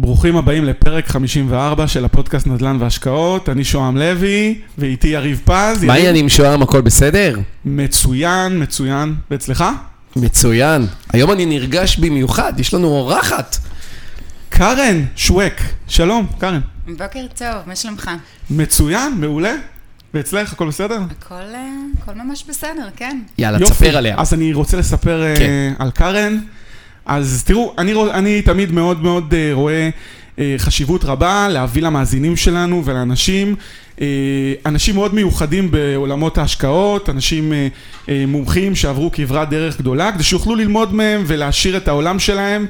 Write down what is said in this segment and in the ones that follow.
ברוכים הבאים לפרק 54 של הפודקאסט נדל"ן והשקעות, אני שוהם לוי, ואיתי יריב פז. מה יריב- העניינים שוהם, הכל בסדר? מצוין, מצוין. ואצלך? מצוין. היום אני נרגש במיוחד, יש לנו אורחת. קארן שווק. שלום, קארן. בוקר טוב, מה שלומך? מצוין, מעולה. ואצלך הכל בסדר? הכל, אה, הכל ממש בסדר, כן. יאללה, יופי. תספר עליה. אז אני רוצה לספר אה, כן. על קארן. אז תראו, אני, אני תמיד מאוד מאוד אה, רואה אה, חשיבות רבה להביא למאזינים שלנו ולאנשים, אה, אנשים מאוד מיוחדים בעולמות ההשקעות, אנשים מומחים שעברו כברת דרך גדולה, כדי שיוכלו ללמוד מהם ולהעשיר את העולם שלהם.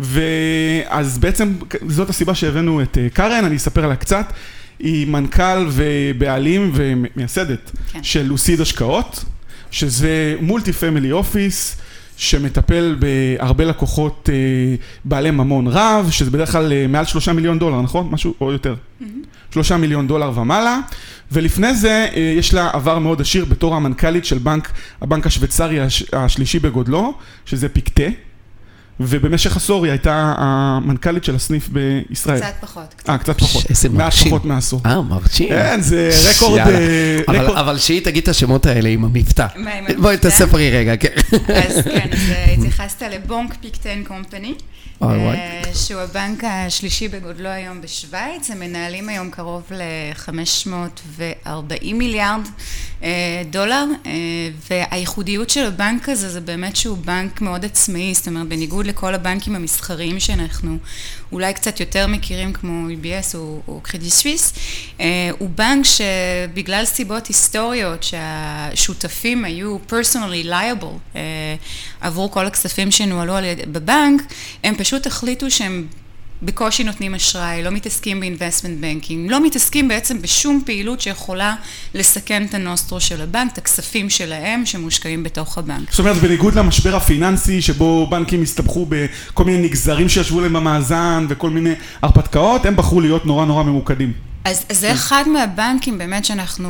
ואז בעצם זאת הסיבה שהבאנו את קארן, אני אספר עליה קצת. היא מנכ"ל ובעלים ומייסדת כן. של לוסיד השקעות, שזה מולטי פמילי אופיס, שמטפל בהרבה לקוחות אה, בעלי ממון רב, שזה בדרך כלל אה, מעל שלושה מיליון דולר, נכון? משהו או יותר. שלושה מיליון דולר ומעלה, ולפני זה אה, יש לה עבר מאוד עשיר בתור המנכ"לית של בנק, הבנק השוויצרי הש, השלישי בגודלו, שזה פיקטה, ובמשך עשור היא הייתה המנכ"לית של הסניף בישראל. קצת פחות. אה, קצת פחות. איזה מעט מרשים. פחות מעשור. אה, מרשים. כן, זה רקורד... אה, אבל- רקורד- אבל שהיא תגיד את השמות האלה עם המבטא. מה, עם בואי המבטא? תספרי רגע, כן. אז כן, אז אה, התייחסת לבונק פיקטן קומפני. אה, שהוא הבנק השלישי בגודלו היום בשוויץ, הם מנהלים היום קרוב ל-540 מיליארד דולר, אה, והייחודיות של הבנק הזה זה באמת שהוא בנק מאוד עצמאי, זאת אומרת, בניגוד לכל הבנקים המסחריים שאנחנו אולי קצת יותר מכירים, כמו EBS או, או קרדיט סוויס, אה, הוא בנק שבגלל סיבות היסטוריות שהשותפים היו liable אה, עבור כל הכספים שנוהלו בבנק, הם פשוט החליטו שהם בקושי נותנים אשראי, לא מתעסקים ב investment banking, לא מתעסקים בעצם בשום פעילות שיכולה לסכן את הנוסטרו של הבנק, את הכספים שלהם שמושקעים בתוך הבנק. זאת אומרת, בניגוד למשבר הפיננסי, שבו בנקים הסתבכו בכל מיני נגזרים שישבו להם במאזן וכל מיני הרפתקאות, הם בחרו להיות נורא נורא ממוקדים. אז, אז זה אחד מהבנקים באמת שאנחנו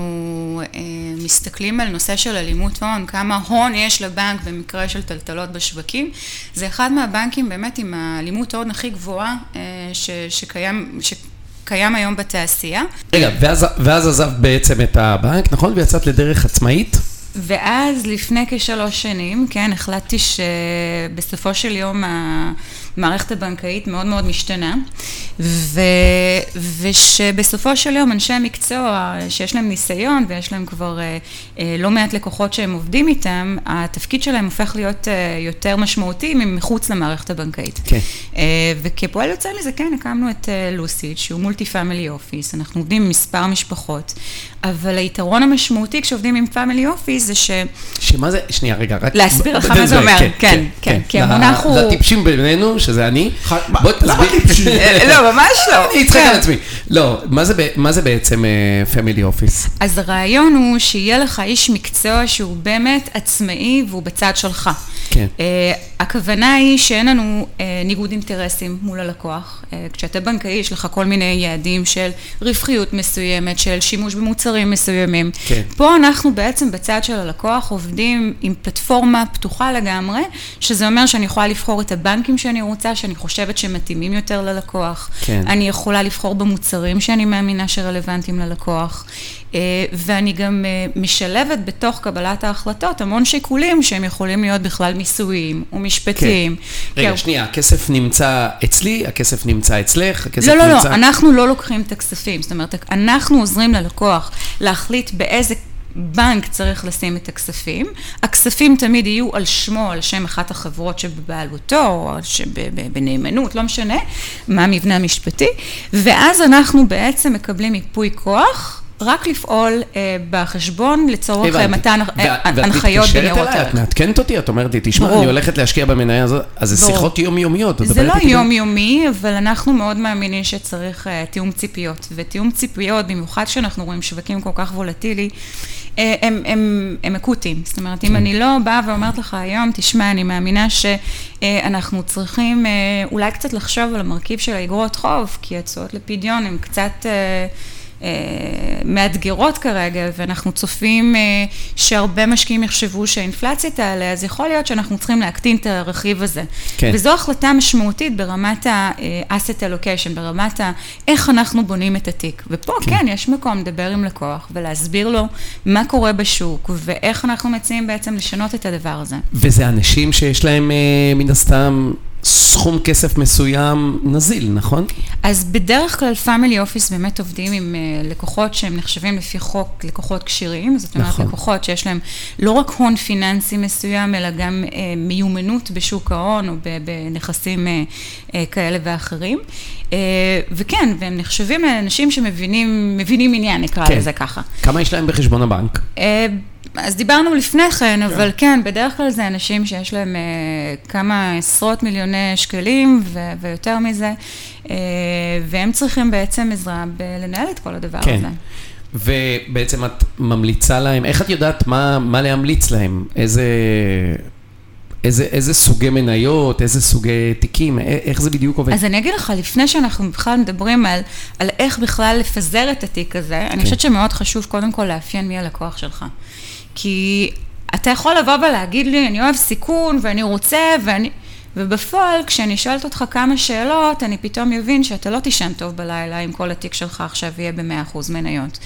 אה, מסתכלים על נושא של אלימות הון, כמה הון יש לבנק במקרה של טלטלות בשווקים, זה אחד מהבנקים באמת עם האלימות הון הכי גבוהה אה, ש, שקיים, שקיים היום בתעשייה. רגע, ואז- ואז עזבת בעצם את הבנק, נכון? ויצאת לדרך עצמאית? ואז לפני כשלוש שנים, כן, החלטתי שבסופו של יום המערכת הבנקאית מאוד מאוד משתנה, ו... ושבסופו של יום אנשי מקצוע שיש להם ניסיון ויש להם כבר אה, אה, לא מעט לקוחות שהם עובדים איתם, התפקיד שלהם הופך להיות אה, יותר משמעותי מחוץ למערכת הבנקאית. כן. אה, וכפועל יוצא מזה, כן, הקמנו את אה, לוסיד, שהוא multi family office, אנחנו עובדים עם מספר משפחות, אבל היתרון המשמעותי כשעובדים עם family office זה ש... שמה זה, שנייה, רגע, רק... להסביר לך מה זה אומר, כן, כן, כי המונח הוא- לטיפשים בינינו, שזה אני. בוא תסביר. טיפשים? לא, ממש לא. אני אצחק כן. על עצמי. לא, מה זה ב- מה זה בעצם family office? אז הרעיון הוא שיהיה לך איש מקצוע שהוא באמת עצמאי והוא בצד שלך. כן. אה, הכוונה היא שאין לנו אה, ניגוד אינטרסים מול הלקוח. כשאתה בנקאי יש לך כל מיני יעדים של רווחיות מסוימת, של שימוש במוצרים מסוימים. כן. פה אנחנו בעצם בצד של הלקוח עובדים עם פלטפורמה פתוחה לגמרי, שזה אומר שאני יכולה לבחור את הבנקים שאני רוצה, שאני חושבת שמתאימים יותר ללקוח. כן. אני יכולה לבחור במוצרים שאני מאמינה שרלוונטיים ללקוח. אה, ואני גם אה, משלבת בתוך קבלת ההחלטות המון שיקולים שהם יכולים להיות בכלל מיסויים ומשפטיים. רגע, כי- שנייה, הכסף נמצא אצלי, הכסף נמצא אצלך, הכסף לא, לא, לא, נמצא... אנחנו לא לוקחים את הכספים. זאת אומרת, אנחנו עוזרים ללקוח להחליט באיזה בנק צריך לשים את הכספים. הכספים תמיד יהיו על שמו, על שם אחת החברות שבבעלותו, או שב- ב- בנאמנות, לא משנה מה המבנה המשפטי. ואז אנחנו בעצם מקבלים ייפוי כוח. רק לפעול אה, בחשבון לצורך אה. מתן ואת- אה, ואת הנחיות מתקשרת בניירות אליי, ערך. את מעדכנת אותי, את אומרת לי, תשמע. אני הולכת להשקיע במניה הזאת, אז זה. שיחות יומיומיות. זה לא יומיומי, אבל אנחנו מאוד מאמינים שצריך uh, תיאום ציפיות. ותיאום ציפיות, במיוחד כשאנחנו רואים שווקים כל כך וולטילי, uh, הם, הם, הם אקוטיים. זאת אומרת, כן. אם אני לא באה ואומרת לך היום, תשמע, אני מאמינה שאנחנו צריכים uh, אולי קצת לחשוב על המרכיב של האגרות חוב, כי התשואות לפדיון הן קצת... מאתגרות כרגע, ואנחנו צופים שהרבה משקיעים יחשבו שהאינפלציה תעלה, אז יכול להיות שאנחנו צריכים להקטין את הרכיב הזה. כן. וזו החלטה משמעותית ברמת ה-asset allocation, ברמת ה... איך אנחנו בונים את התיק. ופה כן, כן יש מקום לדבר עם לקוח ולהסביר לו מה קורה בשוק, ואיך אנחנו מציעים בעצם לשנות את הדבר הזה. וזה אנשים שיש להם מן הסתם... סכום כסף מסוים נזיל, נכון? אז בדרך כלל פאמילי אופיס באמת עובדים עם uh, לקוחות שהם נחשבים לפי חוק לקוחות כשירים, זאת אומרת נכון. לקוחות שיש להם לא רק הון פיננסי מסוים, אלא גם uh, מיומנות בשוק ההון או בנכסים uh, uh, כאלה ואחרים. Uh, וכן, והם נחשבים לאנשים שמבינים עניין, נקרא כן. לזה ככה. כמה יש להם בחשבון הבנק? Uh, אז דיברנו לפני כן, כן, אבל כן, בדרך כלל זה אנשים שיש להם uh, כמה עשרות מיליוני שקלים ו- ויותר מזה, uh, והם צריכים בעצם עזרה בלנהל את כל הדבר כן. הזה. ובעצם את ממליצה להם, איך את יודעת מה, מה להמליץ להם? איזה, איזה, איזה סוגי מניות, איזה סוגי תיקים, איך זה בדיוק עובד? אז אני אגיד לך, לפני שאנחנו בכלל מדברים על, על איך בכלל לפזר את התיק הזה, כן. אני חושבת שמאוד חשוב קודם כל לאפיין מי הלקוח שלך. כי אתה יכול לבוא ולהגיד לי, אני אוהב סיכון ואני רוצה ואני... ובפועל, כשאני שואלת אותך כמה שאלות, אני פתאום מבין שאתה לא תישן טוב בלילה אם כל התיק שלך עכשיו יהיה ב-100% מניות.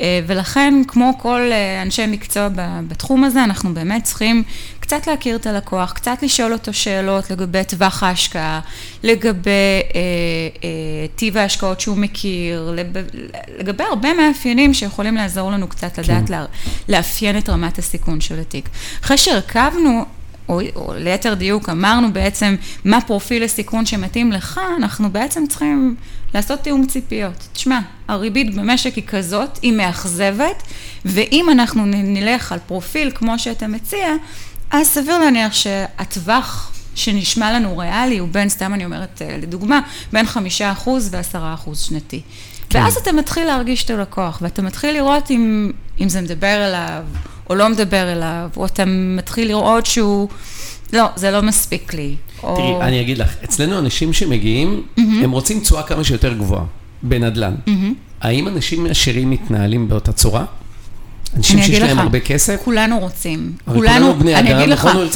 אה, ולכן, כמו כל אה, אנשי מקצוע בתחום הזה, אנחנו באמת צריכים קצת להכיר את הלקוח, קצת לשאול אותו שאלות לגבי טווח ההשקעה, לגבי אה, אה, טיב ההשקעות שהוא מכיר, לב, לגבי הרבה מאפיינים שיכולים לעזור לנו קצת כן. לדעת לה, לאפיין את רמת הסיכון של התיק. אחרי שהרכבנו או, או ליתר דיוק אמרנו בעצם מה פרופיל הסיכון שמתאים לך, אנחנו בעצם צריכים לעשות תיאום ציפיות. תשמע, הריבית במשק היא כזאת, היא מאכזבת, ואם אנחנו נלך על פרופיל כמו שאתה מציע, אז סביר להניח שהטווח שנשמע לנו ריאלי הוא בין, סתם אני אומרת אה, לדוגמה, בין חמישה אחוז ועשרה אחוז שנתי. כן. ואז אתה מתחיל להרגיש את הלקוח, ואתה מתחיל לראות אם, אם זה מדבר אליו או לא מדבר אליו, או אתה מתחיל לראות שהוא, לא, זה לא מספיק לי. או... תראי, אני אגיד לך, אצלנו אנשים שמגיעים, mm-hmm. הם רוצים תשואה כמה שיותר גבוהה בנדל"ן. Mm-hmm. האם אנשים עשירים מתנהלים באותה צורה? אנשים שיש להם הרבה כסף? כולנו רוצים. כולנו, בני אדם, אני אגיד לך, נכון,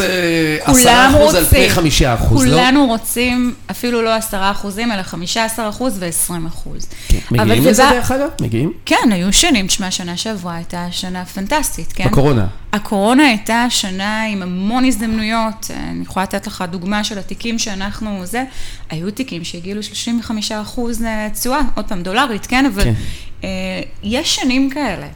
עשרה אחוז על פני חמישה אחוז, לא? כולנו רוצים אפילו לא עשרה אחוזים, אלא חמישה עשר אחוז ועשרים אחוז. כן. מגיעים לזה דרך אגב? מגיעים? כן, היו שנים, תשמע, שנה שעברה הייתה שנה פנטסטית, כן? בקורונה. הקורונה הייתה שנה עם המון הזדמנויות, אני יכולה לתת לך דוגמה של התיקים שאנחנו, זה, היו תיקים שהגיעו ל-35 אחוז תשואה, עוד פעם, דולרית, כן? אבל כן. אה, יש שנים כאלה.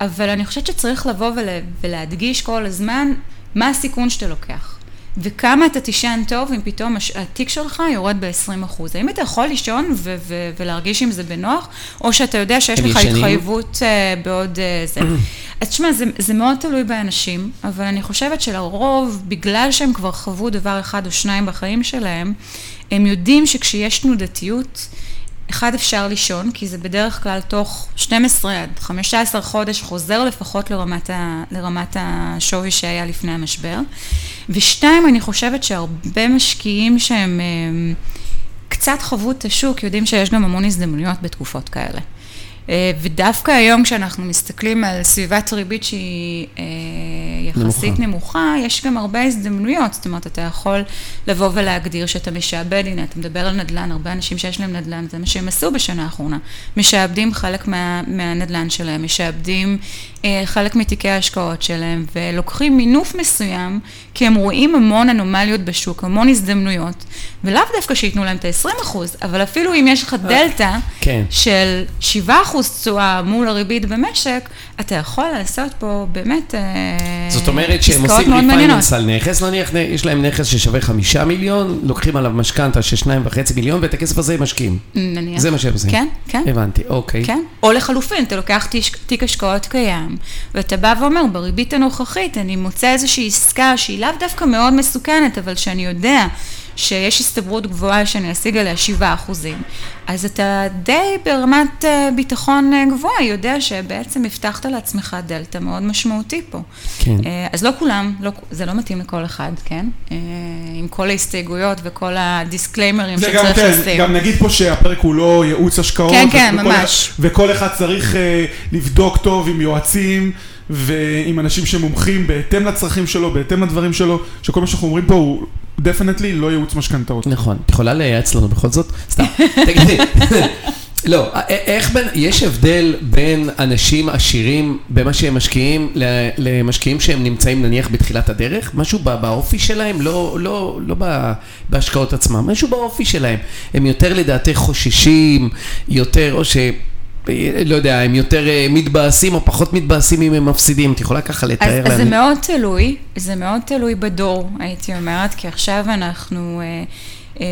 אבל אני חושבת שצריך לבוא ולה, ולהדגיש כל הזמן מה הסיכון שאתה לוקח. וכמה אתה תישן טוב אם פתאום התיק שלך יורד ב-20%. האם אתה יכול לישון ו- ו- ולהרגיש עם זה בנוח, או שאתה יודע שיש לך ישנים? התחייבות uh, בעוד uh, זה. אז תשמע, זה, זה מאוד תלוי באנשים, אבל אני חושבת שלרוב, בגלל שהם כבר חוו דבר אחד או שניים בחיים שלהם, הם יודעים שכשיש תנודתיות, אחד, אפשר לישון, כי זה בדרך כלל תוך 12 עד 15 חודש חוזר לפחות לרמת, ה, לרמת השווי שהיה לפני המשבר. ושתיים, אני חושבת שהרבה משקיעים שהם קצת חוו את השוק, יודעים שיש גם המון הזדמנויות בתקופות כאלה. אה, ודווקא היום כשאנחנו מסתכלים על סביבת ריבית שהיא אה, יחסית נמוכה. נמוכה, יש גם הרבה הזדמנויות, זאת אומרת, אתה יכול לבוא ולהגדיר שאתה משעבד, הנה, אתה מדבר על נדל"ן, הרבה אנשים שיש להם נדל"ן, זה מה שהם עשו בשנה האחרונה, משעבדים חלק מה, מהנדל"ן שלהם, משעבדים אה, חלק מתיקי ההשקעות שלהם, ולוקחים מינוף מסוים, כי הם רואים המון אנומליות בשוק, המון הזדמנויות, ולאו דווקא שייתנו להם את ה-20 אבל אפילו אם יש לך דלתא כן. של 7 תשואה מול הריבית במשק, אתה יכול לעשות פה באמת אה, זאת אומרת שהם עושים ריפייננס על נכס, נניח יש להם נכס ששווה חמישה מיליון, לוקחים עליו משכנתה של שניים וחצי מיליון, ואת הכסף הזה הם משקיעים. נניח. זה מה שהם עושים. כן, כן. הבנתי, אוקיי. כן. או לחלופין, אתה לוקח תיק השקעות קיים, ואתה בא ואומר, בריבית הנוכחית אני מוצא איזושהי עסקה שהיא לאו דווקא מאוד מסוכנת, אבל שאני יודע שיש הסתברות גבוהה שאני אשיג עליה 7 אחוזים, אז אתה די ברמת אה, ביטחון אה, גבוהה יודע שבעצם הבטחת לעצמך דלתא מאוד משמעותי פה. כן. אה, אז לא כולם, לא, זה לא מתאים לכל אחד, כן? עם כל ההסתייגויות וכל הדיסקליימרים זה שצריך גם, כן, לשים. גם נגיד פה שהפרק הוא לא ייעוץ השקעות. כן, כן, וכל ממש. אחד- וכל אחד צריך לבדוק טוב עם יועצים ועם אנשים שמומחים בהתאם לצרכים שלו, בהתאם לדברים שלו, שכל מה שאנחנו אומרים פה הוא דפנטלי לא ייעוץ משכנתאות. נכון. את יכולה לייעץ לנו בכל זאת? סתם. תגידי. לא, איך בין, יש הבדל בין אנשים עשירים במה שהם משקיעים למשקיעים שהם נמצאים נניח בתחילת הדרך? משהו בא- באופי שלהם? לא, לא, לא ב- בהשקעות עצמם, משהו באופי שלהם. הם יותר לדעתך חוששים, יותר, או ש... לא יודע, הם יותר אה, מתבאסים או פחות מתבאסים אם הם מפסידים. את יכולה ככה אז, לתאר אז זה? מאוד תלוי, זה מאוד תלוי בדור, הייתי אומרת, כי עכשיו אנחנו אה, אה,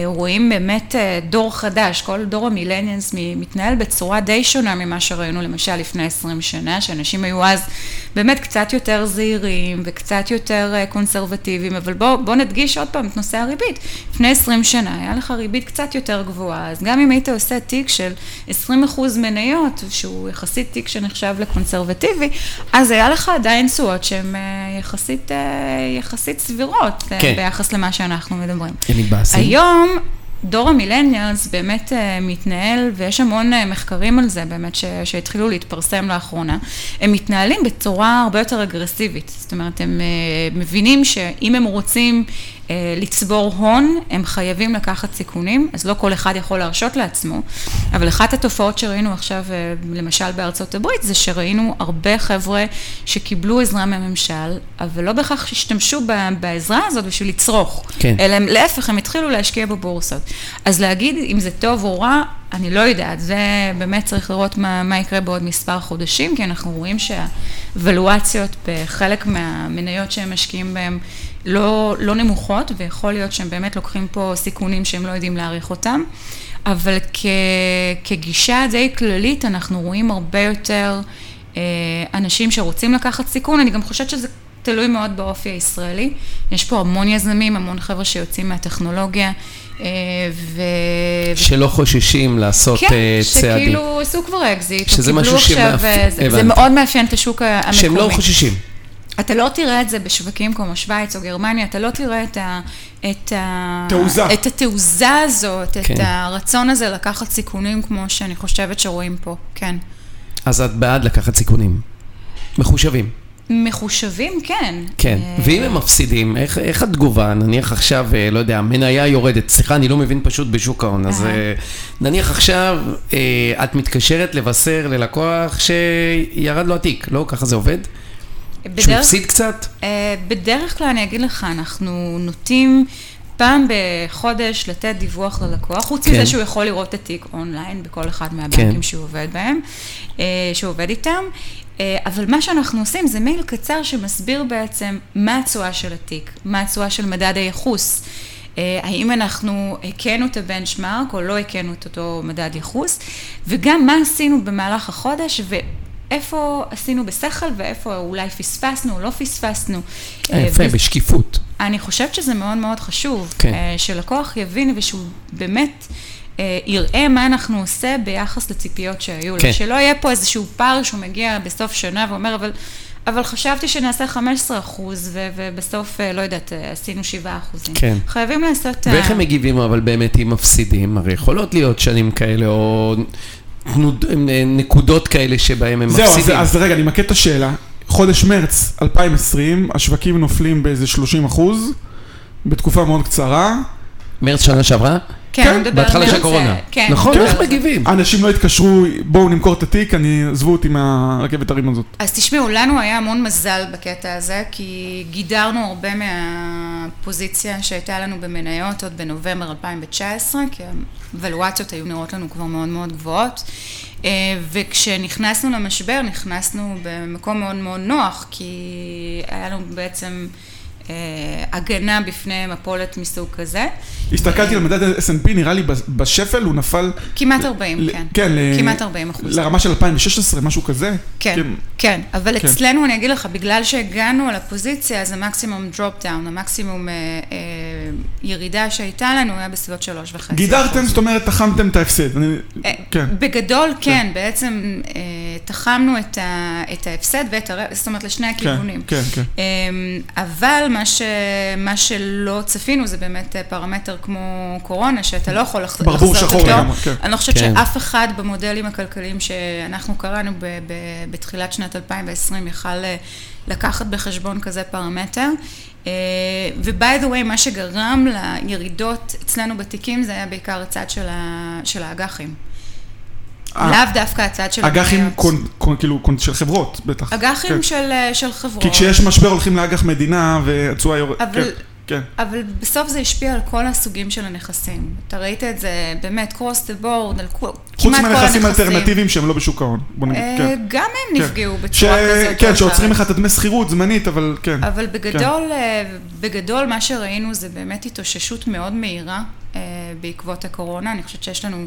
רואים באמת אה, דור חדש, כל דור המילניאנס מתנהל בצורה די שונה ממה שראינו למשל לפני 20 שנה, שאנשים היו אז באמת קצת יותר זהירים וקצת יותר אה, קונסרבטיביים, אבל בוא, בוא נדגיש עוד פעם את נושא הריבית. לפני 20 שנה היה לך ריבית קצת יותר גבוהה, אז גם אם היית עושה תיק של 20% מניות, שהוא יחסית תיק שנחשב לקונסרבטיבי, אז היה לך עדיין תשואות שהן אה, יחסית, אה, יחסית סבירות אה, כן. ביחס למה שאנחנו מדברים. הם מתבאסים? היום דור המילניאלס באמת אה, מתנהל, ויש המון אה, מחקרים על זה באמת ש- שהתחילו להתפרסם לאחרונה, הם מתנהלים בצורה הרבה יותר אגרסיבית. זאת אומרת, הם אה, מבינים שאם הם רוצים לצבור הון, הם חייבים לקחת סיכונים, אז לא כל אחד יכול להרשות לעצמו, אבל אחת התופעות שראינו עכשיו, אה, למשל בארצות הברית, זה שראינו הרבה חבר'ה שקיבלו עזרה מהממשל, אבל לא בהכרח השתמשו בעזרה הזאת בשביל לצרוך. כן. אלא הם, להפך, הם התחילו להשקיע בבורסות. אז להגיד אם זה טוב או רע, אני לא יודעת, זה באמת צריך לראות מה, מה יקרה בעוד מספר חודשים, כי אנחנו רואים שהוולואציות בחלק מהמניות שהם משקיעים בהן לא, לא נמוכות, ויכול להיות שהם באמת לוקחים פה סיכונים שהם לא יודעים להעריך אותם. אבל כ, כגישה די כללית, אנחנו רואים הרבה יותר אה, אנשים שרוצים לקחת סיכון. אני גם חושבת שזה תלוי מאוד באופי הישראלי. יש פה המון יזמים, המון חבר'ה שיוצאים מהטכנולוגיה, אה, ו... שלא חוששים לעשות כן, אה, צעדים. שכאילו עשו כבר אקזיט, או קיבלו עכשיו, שמאפ- אה, זה. מאוד מאפיין את השוק המקומי. שהם לא חוששים. אתה לא תראה את זה בשווקים כמו שווייץ או גרמניה, אתה לא תראה את ה... את ה... תעוזה. את התעוזה הזאת, כן. את הרצון הזה לקחת סיכונים כמו שאני חושבת שרואים פה, כן. אז את בעד לקחת סיכונים. מחושבים. מחושבים, כן. כן. אה, ואם הם מפסידים, איך, איך התגובה? נניח עכשיו, אה, לא יודע, המניה יורדת. סליחה, אני לא מבין פשוט בשוק ההון. אז. אה, נניח עכשיו את מתקשרת לבשר ללקוח שירד לו התיק, לא? ככה זה עובד? שהוא בדרך- הפסיד קצת? אה, בדרך כלל אני אגיד לך, אנחנו נוטים פעם בחודש לתת דיווח ללקוח, חוץ כן. מזה שהוא יכול לראות את התיק אונליין בכל אחד מהבנקים כן. שהוא עובד בהם, אה, שהוא עובד איתם. אה, אבל מה שאנחנו עושים זה מייל קצר שמסביר בעצם מה התשואה של התיק, מה התשואה של מדד הייחוס. האם אנחנו הכינו את הבנצ'מארק או לא הכינו את אותו מדד ייחוס, וגם מה עשינו במהלך החודש ואיפה עשינו בשכל ואיפה אולי פספסנו או לא פספסנו. אה, יפה, וזה- בשקיפות. אני חושבת שזה מאוד מאוד חשוב, כן. אה, שלקוח יבין ושהוא באמת אה, יראה מה אנחנו עושה ביחס לציפיות שהיו לו. כן. שלא יהיה פה איזשהו פער שהוא מגיע בסוף שנה ואומר, אבל, אבל חשבתי שנעשה 15 אחוז, ו- ובסוף, אה, לא יודעת, אה, עשינו 7 אחוזים. כן. חייבים לעשות... אה, ואיך הם מגיבים אבל באמת אם מפסידים? הרי יכולות להיות שנים כאלה או אה, נקודות כאלה שבהם הם זהו, אז, מפסידים. אז רגע, אני ממקד את השאלה. חודש מרץ 2020, השווקים נופלים באיזה 30 אחוז, בתקופה מאוד קצרה. מרץ שנה שעברה? כן, כן, בהתחלה של הקורונה. כן, נכון, נדבר איך. מגיבים? אנשים לא התקשרו, בואו נמכור את התיק, אני, עזבו אותי מהרכבת הרים הזאת. אז תשמעו, לנו היה המון מזל בקטע הזה, כי גידרנו הרבה מהפוזיציה שהייתה לנו במניות עוד בנובמבר 2019, כי הוולואציות היו נראות לנו כבר מאוד מאוד גבוהות. אה, וכשנכנסנו למשבר, נכנסנו במקום מאוד מאוד נוח, כי היה לנו בעצם הגנה בפני מפולת מסוג כזה. הסתכלתי על מדד S&P, נראה לי בשפל הוא נפל... כמעט 40, ל- כן. כן, כמעט 40 אחוז. לרמה של 2016, משהו כזה. כן, כן, אבל כן. אצלנו אני אגיד לך, בגלל שהגנו על הפוזיציה, אז המקסימום drawdown, המקסימום אה, אה, ירידה שהייתה לנו היה בסביבות שלוש וחצי. גידרתם, אחוז. זאת אומרת, תחמתם את ההפסד. אה, כן. בגדול כן, בעצם אה, תחמנו את ה- את ההפסד ואת הרווח, זאת אומרת לשני הכיוונים. כן, כן. אמ, אבל מה, ש... מה שלא צפינו זה באמת פרמטר כמו קורונה, שאתה לא יכול לחז... ברבור לחזות שחור אותו. לגמרי, כן. אני לא חושבת כן. שאף אחד במודלים הכלכליים שאנחנו קראנו ב... ב... בתחילת שנת 2020 יכל אה, לקחת בחשבון כזה פרמטר. אה, ו-by the way, מה שגרם לירידות אצלנו בתיקים זה היה בעיקר הצד של, ה... של האג"חים. אה, לאו דווקא הצד של אג"חים כאילו של חברות, בטח. אג"חים כן. של, אה, של חברות. כי כשיש משבר הולכים לאג"ח מדינה והתשואה יורדת. אבל- כן, כן. אבל בסוף זה השפיע על כל הסוגים של הנכסים. אתה ראית את זה באמת cross the board, על כל, חוץ כמעט כל מהנכסים הנכסים. האלטרנטיביים שהם לא בשוק ההון. בוא נגיד, אה, כן. גם הם כן. נפגעו ש- בצורה כזאת. כן, שעוצרים. לך את הדמי שכירות זמנית, אבל כן. אבל בגדול, בגדול מה שראינו זה באמת התאוששות מאוד מהירה בעקבות הקורונה. אני חושבת שיש לנו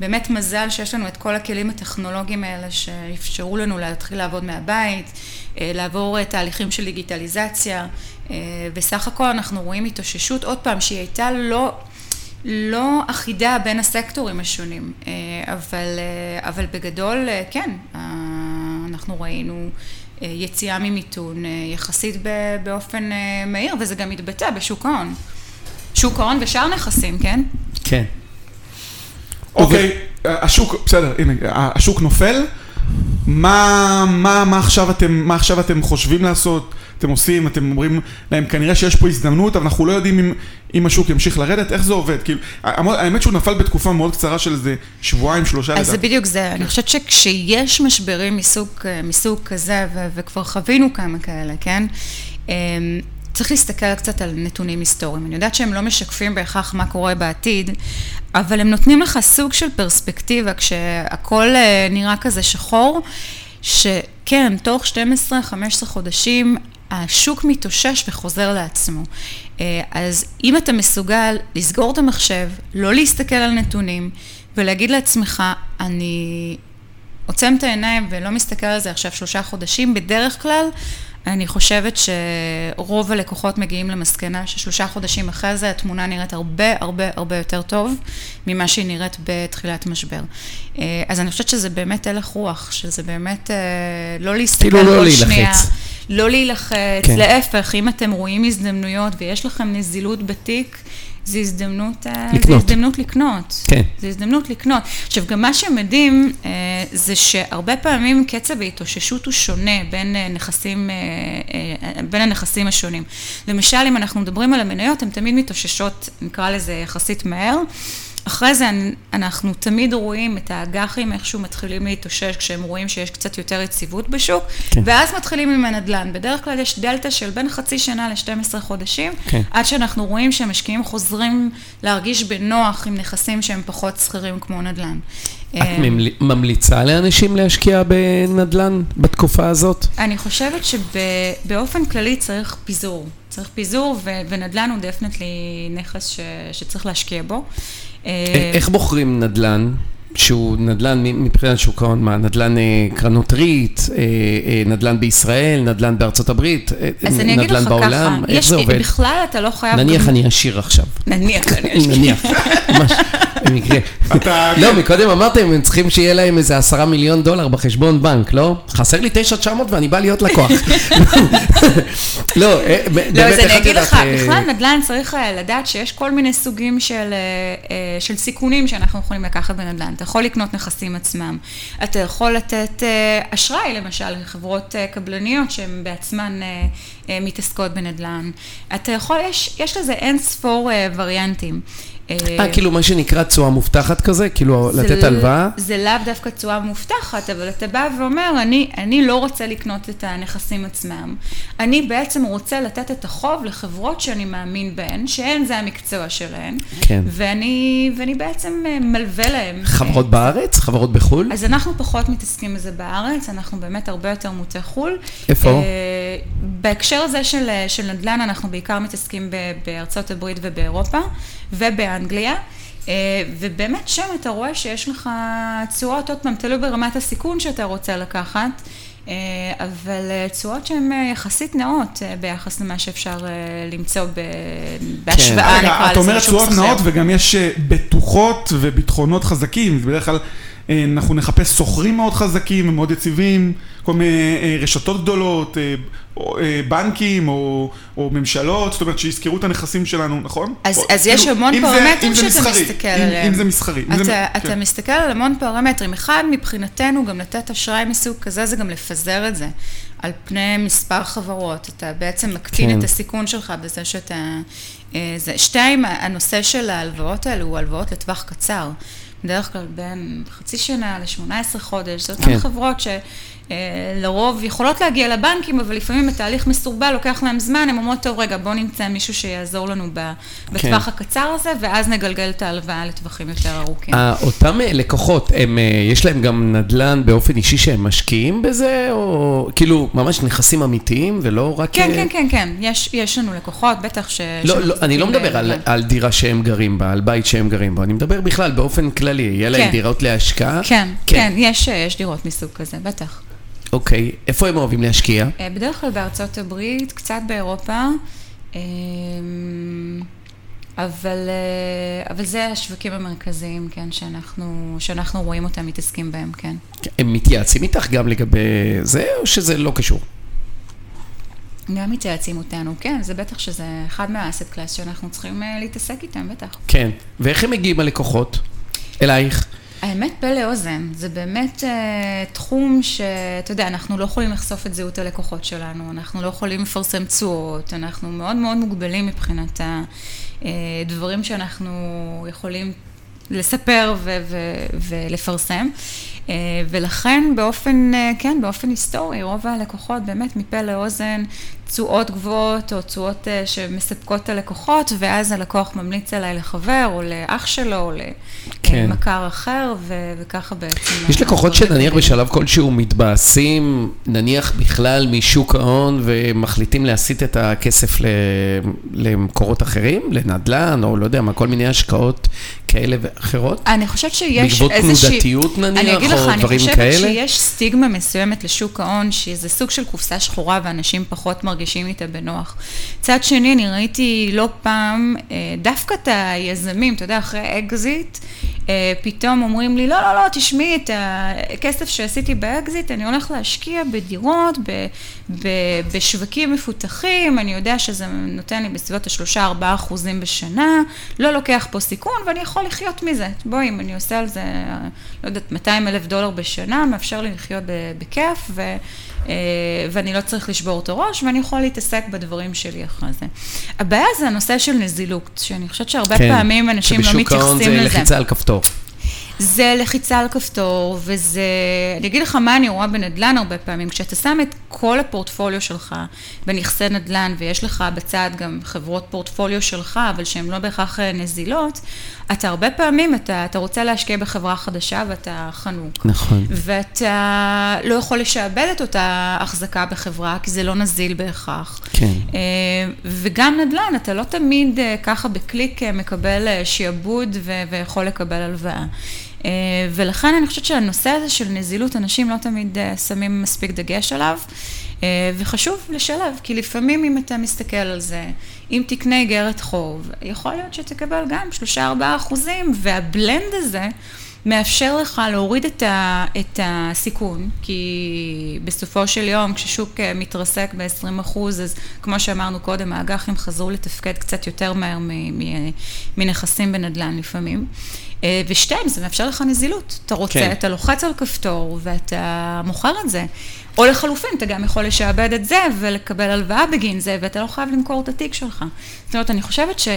באמת מזל שיש לנו את כל הכלים הטכנולוגיים האלה שאפשרו לנו להתחיל לעבוד מהבית, אה, לעבור אה, תהליכים של דיגיטליזציה, אה, וסך הכל אנחנו רואים התאוששות, עוד פעם, שהיא הייתה לא... לא אחידה בין הסקטורים השונים, אבל, אבל בגדול, כן, אנחנו ראינו אה, יציאה ממיתון יחסית באופן מהיר, וזה גם מתבטא בשוק ההון. שוק ההון ושאר נכסים, כן? כן. אוקיי, השוק, בסדר, הנה, השוק נופל. מה, מה, מה, עכשיו אתם, מה עכשיו אתם חושבים לעשות? אתם עושים, אתם אומרים להם, כנראה שיש פה הזדמנות, אבל אנחנו לא יודעים אם, אם השוק ימשיך לרדת, איך זה עובד? כאילו, האמת שהוא נפל בתקופה מאוד קצרה של איזה שבועיים, שלושה אז זה בדיוק זה. אני חושבת שכשיש משברים מסוג, אה, מסוג כזה, ו- וכבר חווינו כמה כאלה, כן? אמ, צריך להסתכל קצת על נתונים היסטוריים. אני יודעת שהם לא משקפים בהכרח מה קורה בעתיד, אבל הם נותנים לך סוג של פרספקטיבה כשהכול אה, נראה כזה שחור, שכן, תוך 12-15 חודשים השוק מתאושש וחוזר לעצמו. אה, אז אם אתה מסוגל לסגור את המחשב, לא להסתכל על נתונים, ולהגיד לעצמך, אני עוצם את העיניים ולא מסתכל על זה עכשיו שלושה חודשים, בדרך כלל אני חושבת שרוב הלקוחות מגיעים למסקנה ששלושה חודשים אחרי זה התמונה נראית הרבה הרבה הרבה יותר טוב ממה שהיא נראית בתחילת משבר. אה, אז אני חושבת שזה באמת הלך רוח, שזה באמת אה, לא להסתכל כאילו לא להילחץ. שנייה. לא להילחץ, כן. להפך, אם אתם רואים הזדמנויות ויש לכם נזילות בתיק, זו הזדמנות, אה, זו לקנות. הזדמנות לקנות. כן. זו הזדמנות לקנות. עכשיו, גם מה שמדהים אה, זה שהרבה פעמים קצב ההתאוששות הוא שונה בין אה, נכסים, אה, אה, בין הנכסים השונים. למשל, אם אנחנו מדברים על המניות, הן תמיד מתאוששות, נקרא לזה יחסית מהר. אחרי זה אנחנו תמיד רואים את האג"חים איכשהו מתחילים להתאושש כשהם רואים שיש קצת יותר יציבות בשוק, כן. ואז מתחילים עם הנדל"ן. בדרך כלל יש דלתא של בין חצי שנה ל-12 חודשים, כן. עד שאנחנו רואים שהמשקיעים חוזרים להרגיש בנוח עם נכסים שהם פחות סחירים כמו נדל"ן. את אה, ממל- ממליצה לאנשים להשקיע בנדל"ן בתקופה הזאת? אני חושבת שבאופן כללי צריך פיזור. צריך פיזור, ו- ונדל"ן הוא definitely נכס ש- שצריך להשקיע בו. אה, איך בוחרים נדל"ן? שהוא נדל"ן מבחינת שוק ההון, מה, נדל"ן אה, קרנות ריט, אה, נדל"ן בישראל, נדל"ן בארצות הברית, נדל"ן לך ככה, בעולם, איך יש- זה עובד? בכלל אתה לא חייב... נניח גם- אני עשיר עכשיו. נניח אני אשקיע. נניח, ממש, במקרה. לא, מקודם אמרתם, הם צריכים שיהיה להם איזה עשרה מיליון דולר בחשבון בנק, לא? חסר לי תשע תשע מאות ואני בא להיות לקוח. לא, אה, ב- באמת, לא, אז אני אגיד לך, אה, בכלל נדל"ן צריך אה, לדעת שיש כל מיני סוגים של, סיכונים שאנחנו יכולים לקחת בנדל"ן. אתה יכול לקנות נכסים עצמם, אתה יכול לתת אשראי, למשל, לחברות קבלניות שהן בעצמן מתעסקות בנדל"ן. אתה יכול, יש, יש לזה אין ספור וריאנטים. אה, כאילו מה שנקרא תשואה מובטחת כזה? כאילו לתת הלוואה? זה לאו דווקא תשואה מובטחת, אבל אתה בא ואומר, אני, אני לא רוצה לקנות את הנכסים עצמם. אני בעצם רוצה לתת את החוב לחברות שאני מאמין בהן, שהן זה המקצוע שלהן. כן. ואני, ואני בעצם אה, מלווה להם. חברות בארץ? חברות בחו"ל? אז אנחנו פחות מתעסקים בזה בארץ, אנחנו באמת הרבה יותר מוטי חו"ל. איפה? אה, בהקשר הזה של, של נדל"ן, אנחנו בעיקר מתעסקים בארצות הברית ובאירופה, ובאנגליה. אה, ובאמת שם אתה רואה שיש לך תשואות, עוד פעם, תלוי ברמת הסיכון שאתה רוצה לקחת. אה, אבל אה, תשואות שהן יחסית נאות ביחס למה שאפשר למצוא בהשוואה, כן. נקרא לזה. את אומרת תשואות נאות וגם יש בטוחות וביטחונות חזקים, בדרך כלל אנחנו נחפש סוחרים מאוד חזקים ומאוד יציבים, כל מיני רשתות גדולות, בנקים או, או ממשלות, זאת אומרת שיזכרו את הנכסים שלנו, נכון? אז, או, אז יש כאילו, המון אם פרמטרים אם שאתה מסחרי, מסתכל אם, עליהם. אם זה מסחרי. אם אתה, זה, אתה כן. מסתכל על המון פרמטרים. אחד, מבחינתנו, גם לתת אשראי מסוג כזה, זה גם לפזר את זה על פני מספר חברות. אתה בעצם מקטין כן. את הסיכון שלך בזה שאתה... אה, זה. שתיים, הנושא של ההלוואות האלו הוא הלוואות לטווח קצר. בדרך כלל בין חצי שנה ל-18 חודש, זה אותן כן. חברות ש... אה, לרוב יכולות להגיע לבנקים, אבל לפעמים התהליך מסורבל, לוקח להם זמן, הם אומרות, טוב, רגע, בואו נמצא מישהו שיעזור לנו ב- בטווח הקצר הזה, ואז נגלגל את ההלוואה לטווחים יותר ארוכים. אה, אותם אה, לקוחות, הם, יש להם גם נדל"ן באופן אישי שהם משקיעים בזה, או כאילו ממש נכסים אמיתיים ולא רק... כן, כן, כן, כן, יש, יש לנו לקוחות, בטח ש... לא, לא, אני לא מדבר על, בנדל"ן. על דירה שהם גרים בה, על בית שהם גרים בו, אני מדבר בכלל באופן כללי, יהיה להם כן. דירות להשקעה? כן, כן, יש, יש דירות מסוג כזה, בטח. אוקיי, איפה הם אוהבים להשקיע? אה, בדרך כלל בארצות הברית, קצת באירופה, אה, אבל, אה, אבל זה השווקים המרכזיים, כן, שאנחנו, שאנחנו רואים אותם מתעסקים בהם, כן. הם מתייעצים איתך גם לגבי זה, או שזה לא קשור? גם מתייעצים אותנו, כן, זה בטח שזה אחד מהאסט קלאס שאנחנו צריכים להתעסק איתם, בטח. כן. ואיך הם מגיעים הלקוחות? אלייך? האמת, פה לאוזן, זה באמת אה, תחום שאתה יודע, אנחנו לא יכולים לחשוף את זהות הלקוחות שלנו, אנחנו לא יכולים לפרסם תשואות, אנחנו מאוד מאוד מוגבלים מבחינת הדברים שאנחנו יכולים לספר ו- ו- ולפרסם. אה, ולכן באופן, אה, כן, באופן היסטורי, רוב הלקוחות באמת מפה לאוזן, תשואות גבוהות או תשואות אה, שמספקות את הלקוחות, ואז הלקוח ממליץ עליי לחבר או לאח שלו או כן. למכר אחר, ו- וככה בעצם... יש לקוחות שנניח. בשלב כלשהו מתבאסים, נניח בכלל משוק ההון, ומחליטים להסיט את הכסף ל- למקורות אחרים, לנדל"ן, או לא יודע מה, כל מיני השקעות כאלה ואחרות? אני חושבת שיש בעקבות איזושהי... תנודתיות נניח, אני אגיד לך, או אני דברים חושבת כאלה? שיש סטיגמה מסוימת לשוק ההון, שזה סוג של קופסה שחורה ואנשים פחות מרגישים איתה בנוח. צד שני, אני ראיתי לא פעם, אה, דווקא את היזמים, אתה יודע, אחרי אקזיט, אה, פתאום אומרים לי, לא, לא, לא, תשמעי, את הכסף שעשיתי באקזיט, אני הולך להשקיע בדירות, ב, ב, בשווקים מפותחים, אני יודע שזה נותן לי בסביבות ה-3-4 אחוזים בשנה, לא לוקח פה סיכון, ואני יכול לחיות מזה. בואי, אם אני עושה על זה, לא יודעת, 200 אלף דולר בשנה, מאפשר לי לחיות בכיף, ו, ואני לא צריך לשבור את הראש, ואני יכול להתעסק בדברים שלי אחרי זה. הבעיה זה הנושא של נזילות, שאני חושבת שהרבה כן, פעמים אנשים לא שבשוק ההון מתייחסים זה לזה. לחיצה על כפתור. זה לחיצה על כפתור, וזה... אני אגיד לך מה אני רואה בנדל"ן הרבה פעמים. כשאתה שם את כל הפורטפוליו שלך בנכסי נדל"ן, ויש לך בצד גם חברות פורטפוליו שלך, אבל שהן לא בהכרח אה, נזילות, אתה הרבה פעמים, אתה, אתה רוצה להשקיע בחברה חדשה ואתה חנוק. נכון. ואתה לא יכול לשעבד את אותה החזקה בחברה, כי זה לא נזיל בהכרח. כן. אה, וגם נדל"ן, אתה לא תמיד אה, ככה בקליק מקבל שיעבוד ו- ויכול לקבל הלוואה. אה, ולכן אני חושבת שהנושא הזה של נזילות, אנשים לא תמיד אה, שמים מספיק דגש עליו, אה, וחשוב לשלב, כי לפעמים אם אתה מסתכל על זה, אם תקנה איגרת חוב, יכול להיות שתקבל גם 3-4 אחוזים, והבלנד הזה, מאפשר לך להוריד את, ה, את הסיכון, כי בסופו של יום, כששוק אה, מתרסק ב-20 אחוז, אז כמו שאמרנו קודם, האג"חים חזרו לתפקד קצת יותר מהר מנכסים בנדל"ן לפעמים. אה, ושתיים, זה מאפשר לך נזילות. אתה רוצה, כן. כן. אתה לוחץ על כפתור ואתה מוכר את זה. או לחלופין, אתה גם יכול לשעבד את זה ולקבל הלוואה בגין זה, ואתה לא חייב למכור את התיק שלך. זאת אומרת, אני חושבת ש...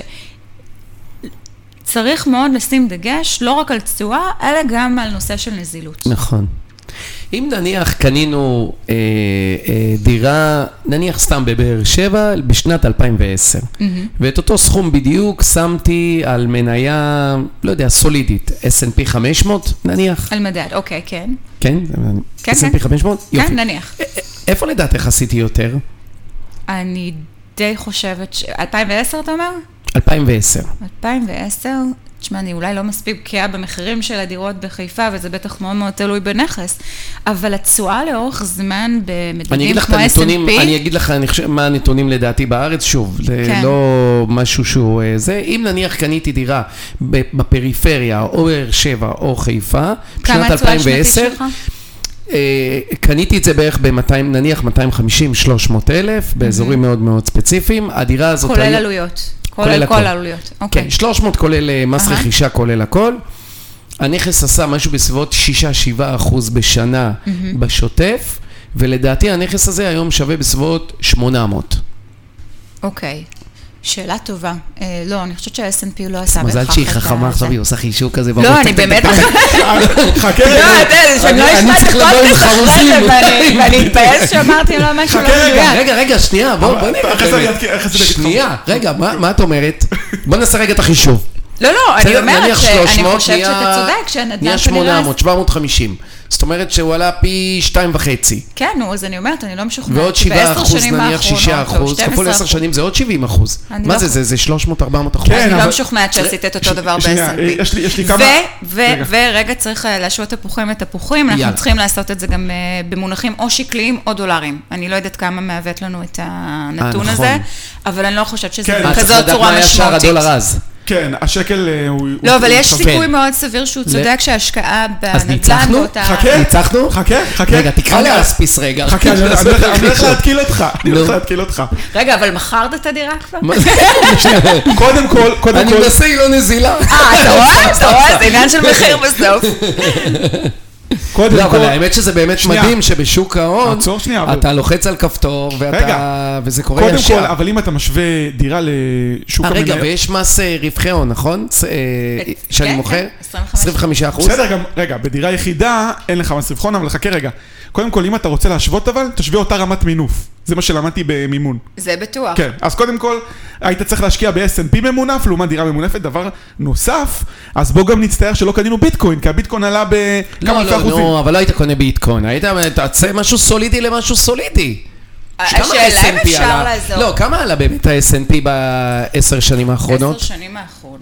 צריך מאוד לשים דגש, לא רק על תשואה, אלא גם על נושא של נזילות. נכון. אם נניח קנינו אה, אה, דירה, נניח סתם בבאר שבע, בשנת 2010, ואת אותו סכום בדיוק שמתי על מניה, לא יודע, סולידית, S&P 500 נניח, על מדד, אוקיי, כן. כן? כן, S&P כן. 500? יופי. כן, נניח. א- א- איפה לדעתך עשיתי יותר? אני די חושבת ש... 2010 אתה אומר? 2010. 2010, תשמע, אני אולי לא מספיק בקיאה במחירים של הדירות בחיפה, וזה בטח מאוד מאוד תלוי בנכס, אבל התשואה לאורך זמן במדדים את כמו הנתונים, S&P, אני אגיד לך אני חושב, מה הנתונים לדעתי בארץ, שוב, זה כן. לא משהו שהוא אה, זה, אם נניח קניתי דירה בפריפריה, או באר שבע או חיפה, כמה בשנת התשואה השנתית 2010, שלך? אה, קניתי את זה בערך ב-200, נניח 250-300 אלף, באזורים מאוד מאוד ספציפיים, הדירה הזאת... כולל היום- עלויות. כולל. כל העלויות. אוקיי. כן, 300 כולל אה, מס. רכישה, כולל הכל. הנכס עשה משהו בסביבות 6-7 אחוז בשנה בשוטף, ולדעתי הנכס הזה היום שווה בסביבות 800. אוקיי. שאלה טובה. אה, לא, אני חושבת שה-S&P לא עשה מזל בהכרח שהיא את חכמה עכשיו. היא עושה חישוב כזה בראש. לא, אני באמת... חכה לא, רגע. אתה יודע, שאני לא אשמע את צריך לבוא עם הפודקאסט אחרי חרוזים. זה, ואני- אתבאס שאמרתי לו משהו לא מדויק. רגע, רגע, שנייה, בוא בוא נראה. שנייה, רגע, מה את אומרת? בוא נעשה רגע את החישוב. לא, לא, אני אומרת שאני 300, חושבת נהיה- שאתה צודק, שהנדל"ן נהיה כנראה... 800, 750. זאת אומרת שהוא עלה פי שתיים וחצי. כן, נו, אז אני אומרת, אני לא משוכנעת. ועוד כי 7 בעשר אחוז, נניח האחרונות, 6 או אחוז, 12 כפול 10 אחוז. שנים זה עוד 70 אחוז. מה לא זה, זה זה 300-400 אחוז? כן, אני לא משוכנעת שעשית את אותו דבר שנייה, ב-S&P. יש לי- כמה-. ורגע, צריך אה, להשוות תפוחים לתפוחים, אנחנו. צריכים לעשות את זה גם אה, במונחים או שקליים או דולרים. אני לא יודעת כמה מעוות לנו את הנתון נכון. הזה, אבל אני לא חושבת שזה כן. לדעת צורה משמעותית. כן, השקל אה, הוא... לא, הוא- אבל הוא יש. סיכוי מאוד סביר שהוא צודק שההשקעה אז בנדל"ן ניצחנו? באותה... חכה. ניצחנו? חכה, חכה. רגע, תקרא אני- לאספיס רגע. חכה, אני אני הולך- אני הולך להתקיל אותך. אני. הולך להתקיל אותך. רגע, אבל מכרת את הדירה כבר? קודם כל, קודם אני כל... מנסה, היא לא נזילה. אה, אתה רואה? אתה רואה? זה עניין של מחיר בסוף. קודם לא, כל... אבל האמת שזה באמת שנייה. מדהים שבשוק ההון, עצור שנייה, אבל- אתה לוחץ על כפתור, ואתה... רגע. וזה קורה קודם ישר. כל, אבל אם אתה משווה דירה לשוק אה, רגע, המניות... ויש מס אה, רווחי הון, נכון? אה, שאני כן, מוכר? כן, 25. 25 אחוז? בסדר, גם, רגע, בדירה יחידה אין לך מס רווחון, אבל חכה רגע. קודם כל, אם אתה רוצה להשוות אבל, תשווה אותה רמת מינוף. זה מה שלמדתי במימון. זה בטוח. כן, אז קודם כל, היית צריך להשקיע ב-S&P ממונף לעומת דירה ממונפת. דבר נוסף, אז בוא גם נצטער שלא קנינו ביטקוין, כי הביטקוין עלה בכמה לא, לא, אחוזים. נו, אבל לא היית קונה ביטקוין, היית תעשה משהו סולידי למשהו סולידי. כמה השאלה אם אפשר עלה? לעזור. לא, כמה עלה באמת ה-S&P בעשר שנים האחרונות? עשר שנים האחרונות.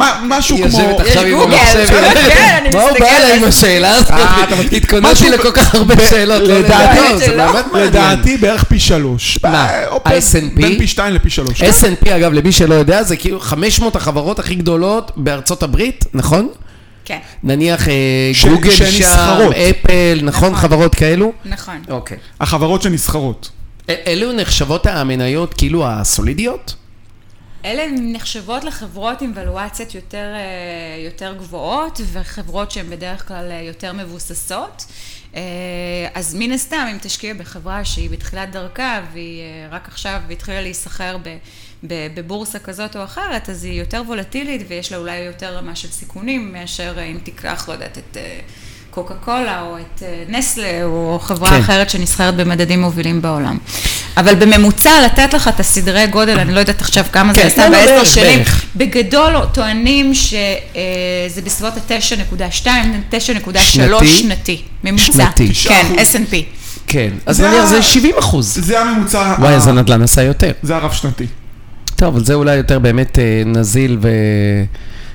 אה, משהו היא כמו... יושבת עכשיו עם המחשב. כן, אני מה הוא בא אליי עם מסתכלת. השאלה הזאת? אה, התכוננתי משהו לכל כך הרבה שאלות. לא לדעתי- לא, מעניין. לדעתי בערך פי שלוש. מה, אה, או בין- ה-S&P? בין פי שתיים לפי שלוש. S&P אגב, למי שלא יודע, זה כאילו 500 החברות הכי גדולות בארצות הברית, נכון? כן, נניח אה, ש- גוגל שם. אפל, נכון? נכון. חברות כאלו? נכון. אוקיי. החברות שנסחרות. אלו נחשבות המניות כאילו הסולידיות? אלה נחשבות לחברות עם ולואציות יותר, אה, יותר גבוהות, וחברות שהן בדרך כלל אה, יותר מבוססות. אה, אז מן הסתם, אם תשקיע בחברה שהיא בתחילת דרכה, והיא רק עכשיו התחילה להיסחר בבורסה כזאת או אחרת, אז היא יותר וולטילית, ויש לה אולי יותר רמה של סיכונים, מאשר אם תיקח, לא יודעת, את... קוקה קולה או את נסלה או חברה כן. אחרת שנסחרת במדדים מובילים בעולם. אבל בממוצע לתת לך את הסדרי גודל, אני לא יודעת עכשיו כמה כן, זה עשה לא, לא, בעשר שנים. בגדול טוענים שזה בסביבות ה-9.2, 9.3 שנתי? ממוצע. שנתי. כן, S&P. כן. אז זה נניח זה 70 אחוז. זה הממוצע... וואי, אז הנדל"ן עשה יותר. זה הרב שנתי. טוב, אבל זה אולי יותר באמת אה, נזיל ו...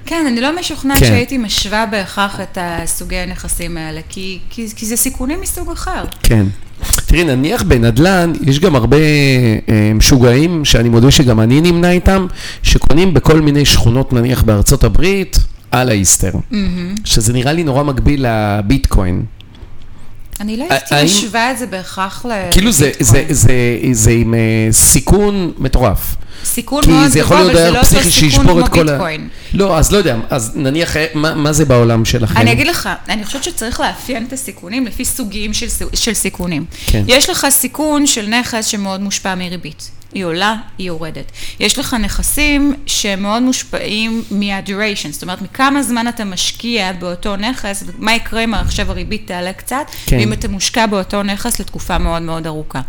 כן, אני לא משוכנעת כן. שהייתי משווה בהכרח את הסוגי הנכסים האלה, כי, כי, כי זה סיכונים מסוג אחר. כן. תראי, נניח בנדל"ן, יש גם הרבה אה, משוגעים, שאני מודה שגם אני נמנה איתם, שקונים בכל מיני שכונות, נניח בארצות הברית, על האיסטר. שזה נראה לי נורא מקביל לביטקוין. אני לא הייתי משווה את זה בהכרח ל... כאילו זה, עם אה, סיכון מטורף. סיכון מאוד גבוה, אבל זה לא אותו סיכון כמו את כל ה... ביטקוין. לא, אז לא יודע, אז נניח, אה, מה, מה זה בעולם שלכם? אני אגיד לך, אני חושבת שצריך לאפיין את הסיכונים לפי סוגים של, של סיכונים. כן. יש לך סיכון של נכס שמאוד מושפע מריבית. היא עולה, היא יורדת. יש לך נכסים שמאוד מושפעים מה-duration, זאת אומרת, מכמה זמן אתה משקיע באותו נכס, מה יקרה אם עכשיו הריבית תעלה קצת, כן. ואם אתה מושקע באותו נכס לתקופה מאוד מאוד ארוכה.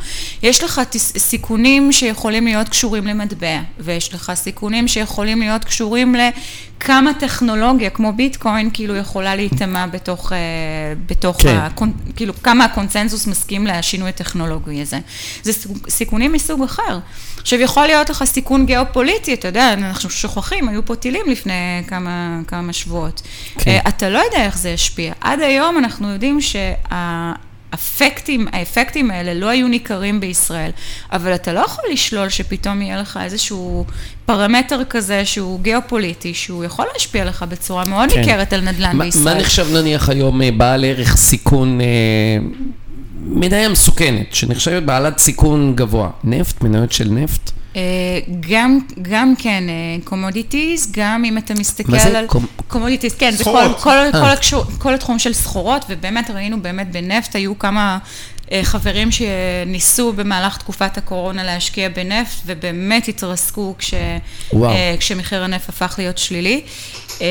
יש לך סיכונים שיכולים להיות קשורים למטבע, ויש לך סיכונים שיכולים להיות קשורים כמה טכנולוגיה כמו ביטקוין כאילו יכולה להיטמע בתוך, אה, בתוך כן. הקונ... כאילו כמה הקונצנזוס מסכים לשינוי הטכנולוגי הזה. זה סיכונים מסוג אחר. עכשיו יכול להיות לך סיכון גיאופוליטי, אתה יודע, אנחנו שוכחים, היו פה טילים לפני כמה, כמה שבועות. כן. אה, אתה לא יודע איך זה ישפיע. עד היום אנחנו יודעים שה... האפקטים, האפקטים האלה לא היו ניכרים בישראל, אבל אתה לא יכול לשלול שפתאום יהיה לך איזשהו פרמטר כזה שהוא גיאופוליטי, שהוא יכול להשפיע לך בצורה מאוד כן. ניכרת על נדל"ן מה- בישראל. מה נחשב נניח היום אה, בעל ערך סיכון, אה, מניה מסוכנת, שנחשבת בעלת סיכון גבוה? נפט, מניות של נפט? אה, גם, גם כן, commodities, גם אם אתה מסתכל מה זה על... קומ- commodities, כן, זה כל. כל, כל, אה. הקשור, כל התחום של סחורות, ובאמת ראינו באמת בנפט, היו כמה אה, חברים שניסו במהלך תקופת הקורונה להשקיע בנפט, ובאמת התרסקו כש. אה, כשמחיר הנפט הפך להיות שלילי. אה,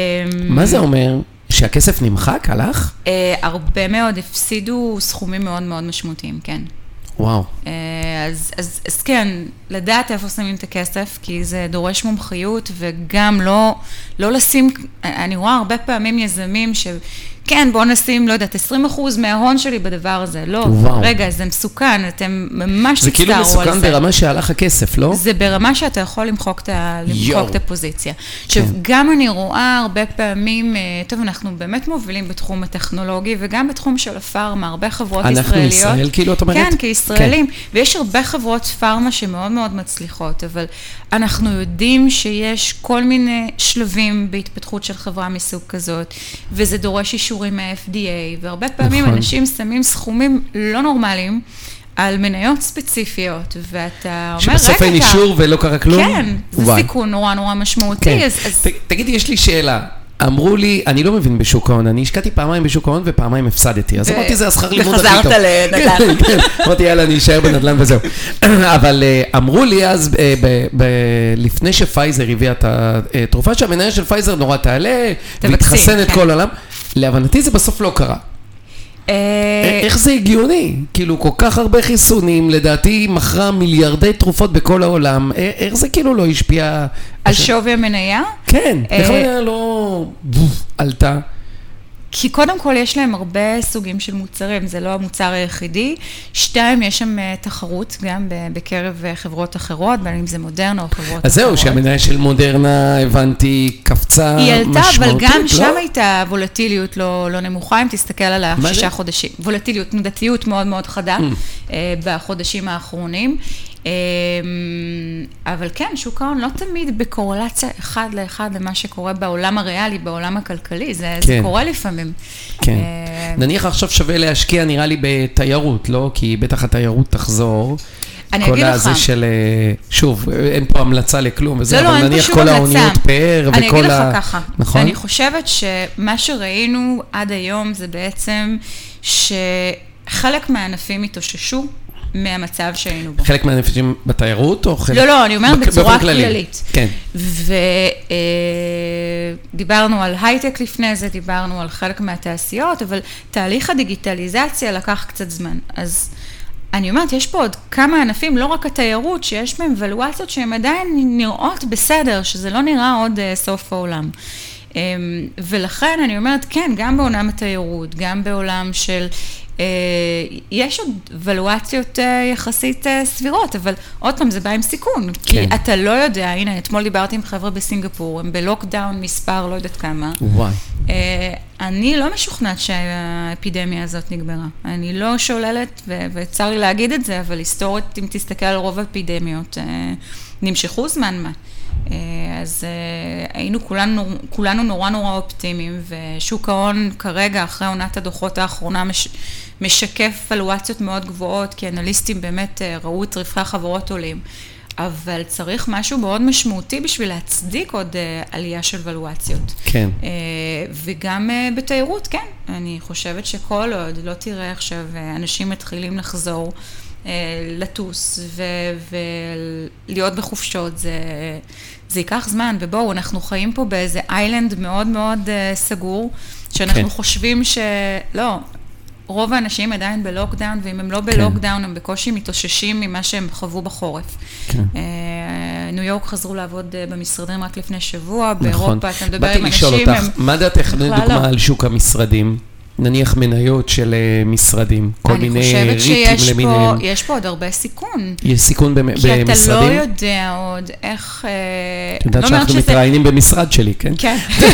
מה זה אומר? שהכסף נמחק? הלך? אה, הרבה מאוד הפסידו סכומים מאוד מאוד משמעותיים, כן. וואו. אה, אז, אז, אז כן, לדעת איפה שמים את הכסף, כי זה דורש מומחיות, וגם לא, לא לשים, אני רואה הרבה פעמים יזמים ש... כן, בואו נשים, לא יודעת, 20% מההון שלי בדבר הזה. לא, וואו. רגע, זה מסוכן, אתם ממש זה כאילו תצטערו על מסוכן זה. ברמה שהלך הכסף, לא? זה ברמה שאתה יכול למחוק את. למחוק את הפוזיציה. עכשיו, כן. גם אני רואה הרבה פעמים, אה, טוב, אנחנו באמת מובילים בתחום הטכנולוגי וגם בתחום של הפארמה, הרבה חברות אנחנו ישראליות. ישראל, כאילו, את אומרת? כן, כישראלים. ויש הרבה חברות פארמה שמאוד מאוד מצליחות, אבל אנחנו יודעים שיש כל מיני שלבים בהתפתחות של חברה מסוג כזאת, וזה דורש אישורים מה-FDA, והרבה פעמים נכון. אנשים שמים סכומים לא נורמליים. על מניות ספציפיות, ואתה אומר, רגע, שבסוף אין אתה- אישור ולא קרה כלום? כן, זה וואי. סיכון נורא נורא משמעותי, כן. אז... אז- ת- תגידי, יש לי שאלה. אמרו לי, אני לא מבין בשוק ההון, אני השקעתי פעמיים בשוק ההון ופעמיים הפסדתי, אז אמרתי, זה השכר לימוד הכי וחזרת טוב. לנדל"ן. כן, כן, אמרתי, יאללה, אני אשאר בנדל"ן וזהו. אבל אה, אמרו לי אז, אה, לפני שפייזר הביאה את התרופה, שהמניה של פייזר נורא תעלה, ותחסן את כן. כל העולם. להבנתי זה בסוף לא קרה. אה, איך זה הגיוני? כאילו, כל כך הרבה חיסונים, לדעתי היא מכרה מיליארדי תרופות בכל העולם, א- איך זה כאילו לא השפיע... על שווי המניה? כן, איך אה, המניה לא עלתה? כי קודם כל יש להם הרבה סוגים של מוצרים, זה לא המוצר היחידי. שתיים, יש שם אה, תחרות גם בקרב אה, חברות אחרות, בין אם זה מודרנה או חברות אחרות. אז זהו, שהמניה של מודרנה, הבנתי, קפצה היא עלתה, משמעותית, אבל גם לא? שם הייתה וולטיליות לא, לא נמוכה, אם תסתכל על השישה? חודשים. וולטיליות, תנודתיות מאוד מאוד חדה Mm. אה, בחודשים האחרונים. אה, אבל כן, שוק ההון לא תמיד בקורלציה אחד לאחד למה שקורה בעולם הריאלי, בעולם הכלכלי, זה, כן. זה קורה לפעמים. כן. אה, נניח עכשיו שווה להשקיע, נראה לי, בתיירות, לא? כי בטח התיירות תחזור. אני כל אגיד לך. הזה של, אה, שוב, אין פה המלצה לכלום וזה, לא, לא, אבל פה נניח כל המלצה. האוניות פאר אני וכל אגיד ה... לך ככה, נכון? אני חושבת שמה שראינו עד היום זה בעצם שחלק מהענפים התאוששו מהמצב שהיינו בו. חלק מהנפשים בתיירות, או חלק... לא, לא, אני אומרת בצורה. כללית. כן. ודיברנו על הייטק לפני זה, דיברנו על חלק מהתעשיות, אבל תהליך הדיגיטליזציה לקח קצת זמן. אז אני אומרת, יש פה עוד כמה ענפים, לא רק התיירות, שיש בהם ולואציות שהן עדיין נראות בסדר, שזה לא נראה עוד אה, סוף העולם. אמ, ולכן אני אומרת, כן, גם בעולם התיירות, גם בעולם של... אה, יש עוד ולואציות אה, יחסית אה, סבירות, אבל עוד פעם, זה בא עם סיכון. כי כן. אתה לא יודע, הנה, אתמול דיברתי עם חבר'ה בסינגפור, הם בלוקדאון מספר, לא יודעת כמה. וואי. אני לא משוכנעת שהאפידמיה הזאת נגמרה. אני לא שוללת, ו- וצר לי להגיד את זה, אבל היסטורית, אם תסתכל על רוב האפידמיות, נמשכו זמן מה. אה, אז אה, היינו כולנו, כולנו נורא נורא אופטימיים, ושוק ההון כרגע, אחרי עונת הדוחות האחרונה, מש, משקף ולואציות מאוד גבוהות, כי אנליסטים באמת אה, ראו את רווחי החברות עולים. אבל צריך משהו מאוד משמעותי בשביל להצדיק עוד אה, עלייה של ולואציות. כן. אה, וגם אה, בתיירות, כן. אני חושבת שכל עוד לא תראה עכשיו אה, אנשים מתחילים לחזור, אה, לטוס ו- ולהיות בחופשות, זה, זה ייקח זמן. ובואו, אנחנו חיים פה באיזה איילנד מאוד מאוד אה, סגור, שאנחנו כן. חושבים ש... לא. רוב האנשים עדיין בלוקדאון, ואם הם לא בלוקדאון, הם בקושי מתאוששים ממה שהם חוו בחורף. כן. אה, ניו יורק חזרו לעבוד אה, במשרדים רק לפני שבוע, נכון. באירופה אתה מדבר עם אנשים, אותך, הם... מה דעתך, לדוגמה, לא. על שוק המשרדים? נניח מניות של אה, משרדים, כל אני מיני חושבת שיש ריטים פה, למיניהם. יש פה עוד הרבה סיכון. יש סיכון במ- כי אתה לא במשרדים? יודע עוד איך... אה, את יודעת לא שאנחנו שזה- מתראיינים במשרד שלי, כן? כן.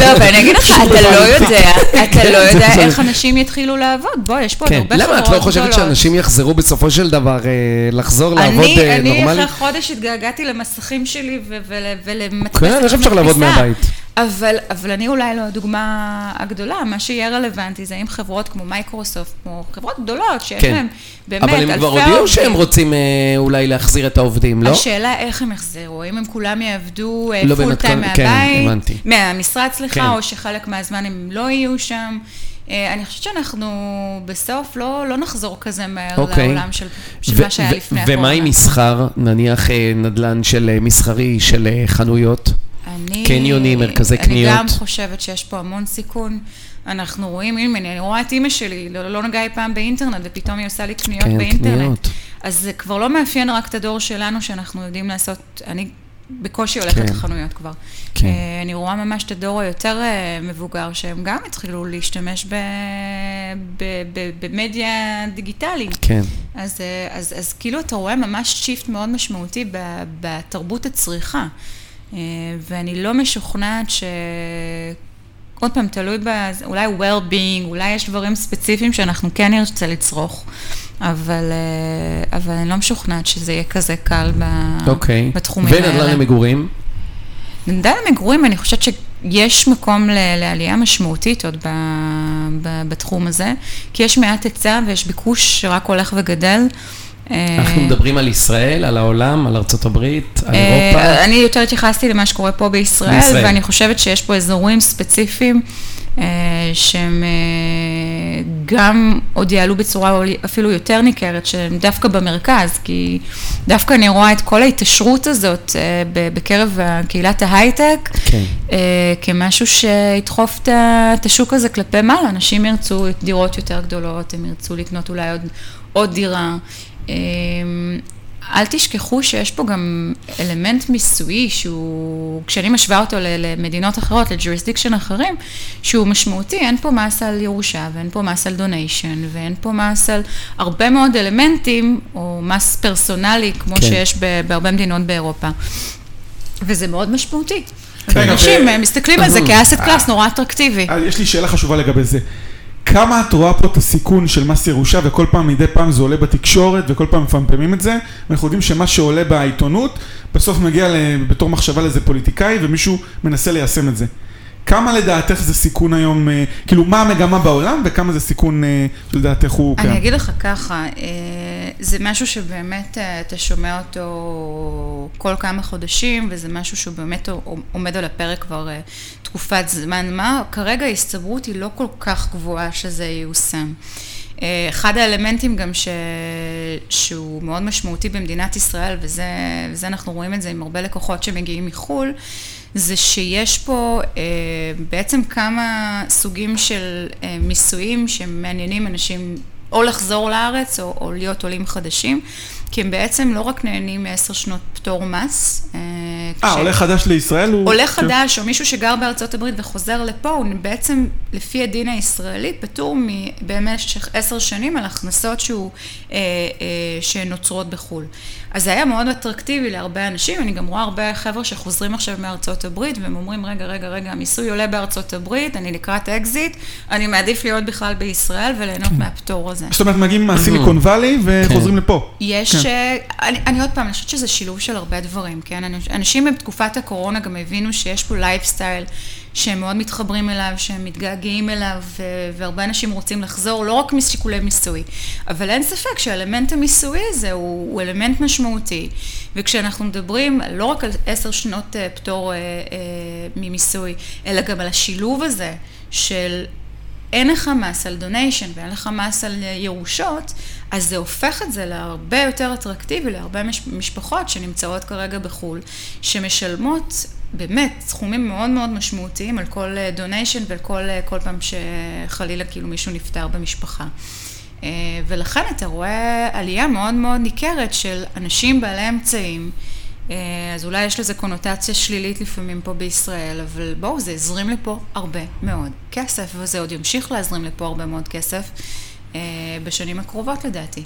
לא, אבל אני אגיד לך, אתה לא יודע, אתה לא יודע איך אנשים יתחילו לעבוד. בוא, יש פה עוד כן. הרבה למה חברות את גדולות. לא חושבת שאנשים יחזרו בסופו של דבר אה, לחזור לעבוד אני, אני נורמלי? אחרי חודש התגעגעתי למסכים שלי ו- ול- ולמדפסת כן, איך אפשר לעבוד. מהבית? אבל, אבל אני אולי לא הדוגמה הגדולה, מה שיהיה רלוונטי זה אם חברות כמו מייקרוסופט, כמו חברות גדולות, שיש כן. להן באמת אלפי אבל עובדים. הם כבר הודיעו שהם רוצים אה, אולי להחזיר את העובדים, לא? השאלה איך הם יחזרו, האם הם כולם יעבדו לא full time כן, מהבית, הבנתי. מהמשרד סליחה, כן. או שחלק מהזמן הם לא יהיו שם. אה, אני חושבת שאנחנו בסוף לא, לא נחזור כזה מהר אוקיי. לעולם של, של ו- מה שהיה ו- לפני הקורונה. ומה עם מסחר, נניח אה, נדל"ן של אה, מסחרי, של אה, חנויות? אני, קניונים, מרכזי קניות. אני גם חושבת שיש פה המון סיכון. אנחנו רואים, הנה, אני רואה את אימא שלי, לא, לא נגעה אי פעם באינטרנט, ופתאום היא עושה לי קניות כן, באינטרנט. קניות. אז זה כבר לא מאפיין רק את הדור שלנו, שאנחנו יודעים לעשות, אני בקושי הולכת כן. לחנויות כבר. כן. אה, אני רואה ממש את הדור היותר אה, מבוגר, שהם גם התחילו להשתמש ב, ב, ב, במדיה דיגיטלית. כן. אז, אה, אז, אז כאילו אתה רואה ממש שיפט מאוד משמעותי ב- בתרבות הצריכה. ואני לא משוכנעת ש... עוד פעם, תלוי ב... אולי well-being, אולי יש דברים ספציפיים שאנחנו כן נרצה לצרוך, אבל, אה, אבל אני לא משוכנעת שזה יהיה כזה קל ב... אוקיי. בתחומים האלה. ונדל"ן למגורים? נדל"ן למגורים, אני חושבת שיש מקום ל- לעלייה משמעותית עוד ב, ב, בתחום הזה, כי יש מעט היצע ויש ביקוש שרק הולך וגדל. אנחנו אה, מדברים על ישראל, על העולם, על ארצות הברית, על אה, אירופה. אני יותר התייחסתי למה שקורה פה בישראל. ואני חושבת שיש פה אזורים ספציפיים אה, שהם גם עוד יעלו בצורה אפילו יותר ניכרת, שהם דווקא במרכז, כי דווקא אני רואה את כל ההתעשרות הזאת בקרב קהילת ההייטק, כן. כמשהו שידחוף את השוק הזה כלפי מעלה. אנשים ירצו דירות יותר גדולות, הם ירצו לקנות אולי עוד, עוד דירה. אה, אל תשכחו שיש פה גם אלמנט מיסויי שהוא, כשאני משווה אותו למדינות אחרות, ל jurisdiction אחרים, שהוא משמעותי, אין פה מס על ירושה ואין פה מס על donation ואין פה מס על הרבה מאוד אלמנטים, או מס פרסונלי, כמו כן. כן. שיש בהרבה מדינות באירופה. וזה מאוד משמעותי. רגע, ואנשים ו- מסתכלים על זה כאסט קלאס נורא אטרקטיבי. אה, יש לי שאלה חשובה לגבי זה. כמה את רואה פה את הסיכון של מס ירושה וכל פעם מדי פעם זה עולה בתקשורת וכל פעם מפמפמים את זה ואנחנו יודעים שמה שעולה בעיתונות בסוף מגיע בתור מחשבה לאיזה פוליטיקאי ומישהו מנסה ליישם את זה. כמה לדעתך זה סיכון היום, אה, כאילו מה המגמה בעולם וכמה זה סיכון אה, שלדעתך הוא אני קיים? אגיד לך ככה, אה, זה משהו שבאמת אתה שומע אותו כל כמה חודשים, וזה משהו שהוא באמת עומד על הפרק כבר תקופת זמן מה. כרגע ההסתברות היא לא כל כך גבוהה שזה ייושם. אה, אחד האלמנטים גם ש... שהוא מאוד משמעותי במדינת ישראל, וזה, וזה אנחנו רואים את זה עם הרבה לקוחות שמגיעים מחו"ל, זה שיש פה אה, בעצם כמה סוגים של אה, מיסויים שמעניינים אנשים או לחזור לארץ או, או להיות עולים חדשים, כי הם בעצם לא רק נהנים מעשר שנות פטור מס. אה, אה, כש- עולה חדש לישראל הוא... עולה כן. חדש או מישהו שגר בארצות הברית וחוזר לפה, הוא בעצם, לפי הדין הישראלי, פטור במשך עשר שנים על הכנסות שהוא, אה, אה, שנוצרות בחו"ל. אז זה היה מאוד אטרקטיבי להרבה אנשים, אני גם רואה הרבה חבר'ה שחוזרים עכשיו מארצות הברית, והם אומרים, רגע, רגע, רגע, המיסוי עולה בארצות הברית, אני לקראת אקזיט, אני מעדיף להיות בכלל בישראל וליהנות מהפטור הזה. זאת אומרת מגיעים מהסיליקון וואלי וחוזרים לפה. יש, כן. כן. אני, אני עוד פעם, אני חושבת שזה שילוב של הרבה דברים, כן? אנשים בתקופת הקורונה גם הבינו שיש פה לייפסטייל שהם מאוד מתחברים אליו, שהם מתגעגעים אליו, והרבה אנשים רוצים לחזור, לא רק משיקולי מיסוי, אבל אין ספק שהאלמנט המיסויי הזה הוא, הוא אלמנט משמעותי. וכשאנחנו מדברים לא רק על עשר שנות אה, פטור אה, אה, ממיסוי, אלא גם על השילוב הזה של אין לך מס על donation ואין לך מס על אה, ירושות, אז זה הופך את זה להרבה יותר אטרקטיבי להרבה מש- משפחות שנמצאות כרגע בחו"ל, שמשלמות באמת סכומים מאוד מאוד משמעותיים על כל donation ועל כל, אה, כל פעם שחלילה כאילו מישהו נפטר במשפחה. אה, ולכן אתה רואה עלייה מאוד מאוד ניכרת של אנשים בעלי אמצעים. אז אולי יש לזה קונוטציה שלילית לפעמים פה בישראל, אבל בואו, זה הזרים לפה הרבה מאוד כסף, וזה עוד ימשיך להזרים לפה הרבה מאוד כסף בשנים הקרובות לדעתי.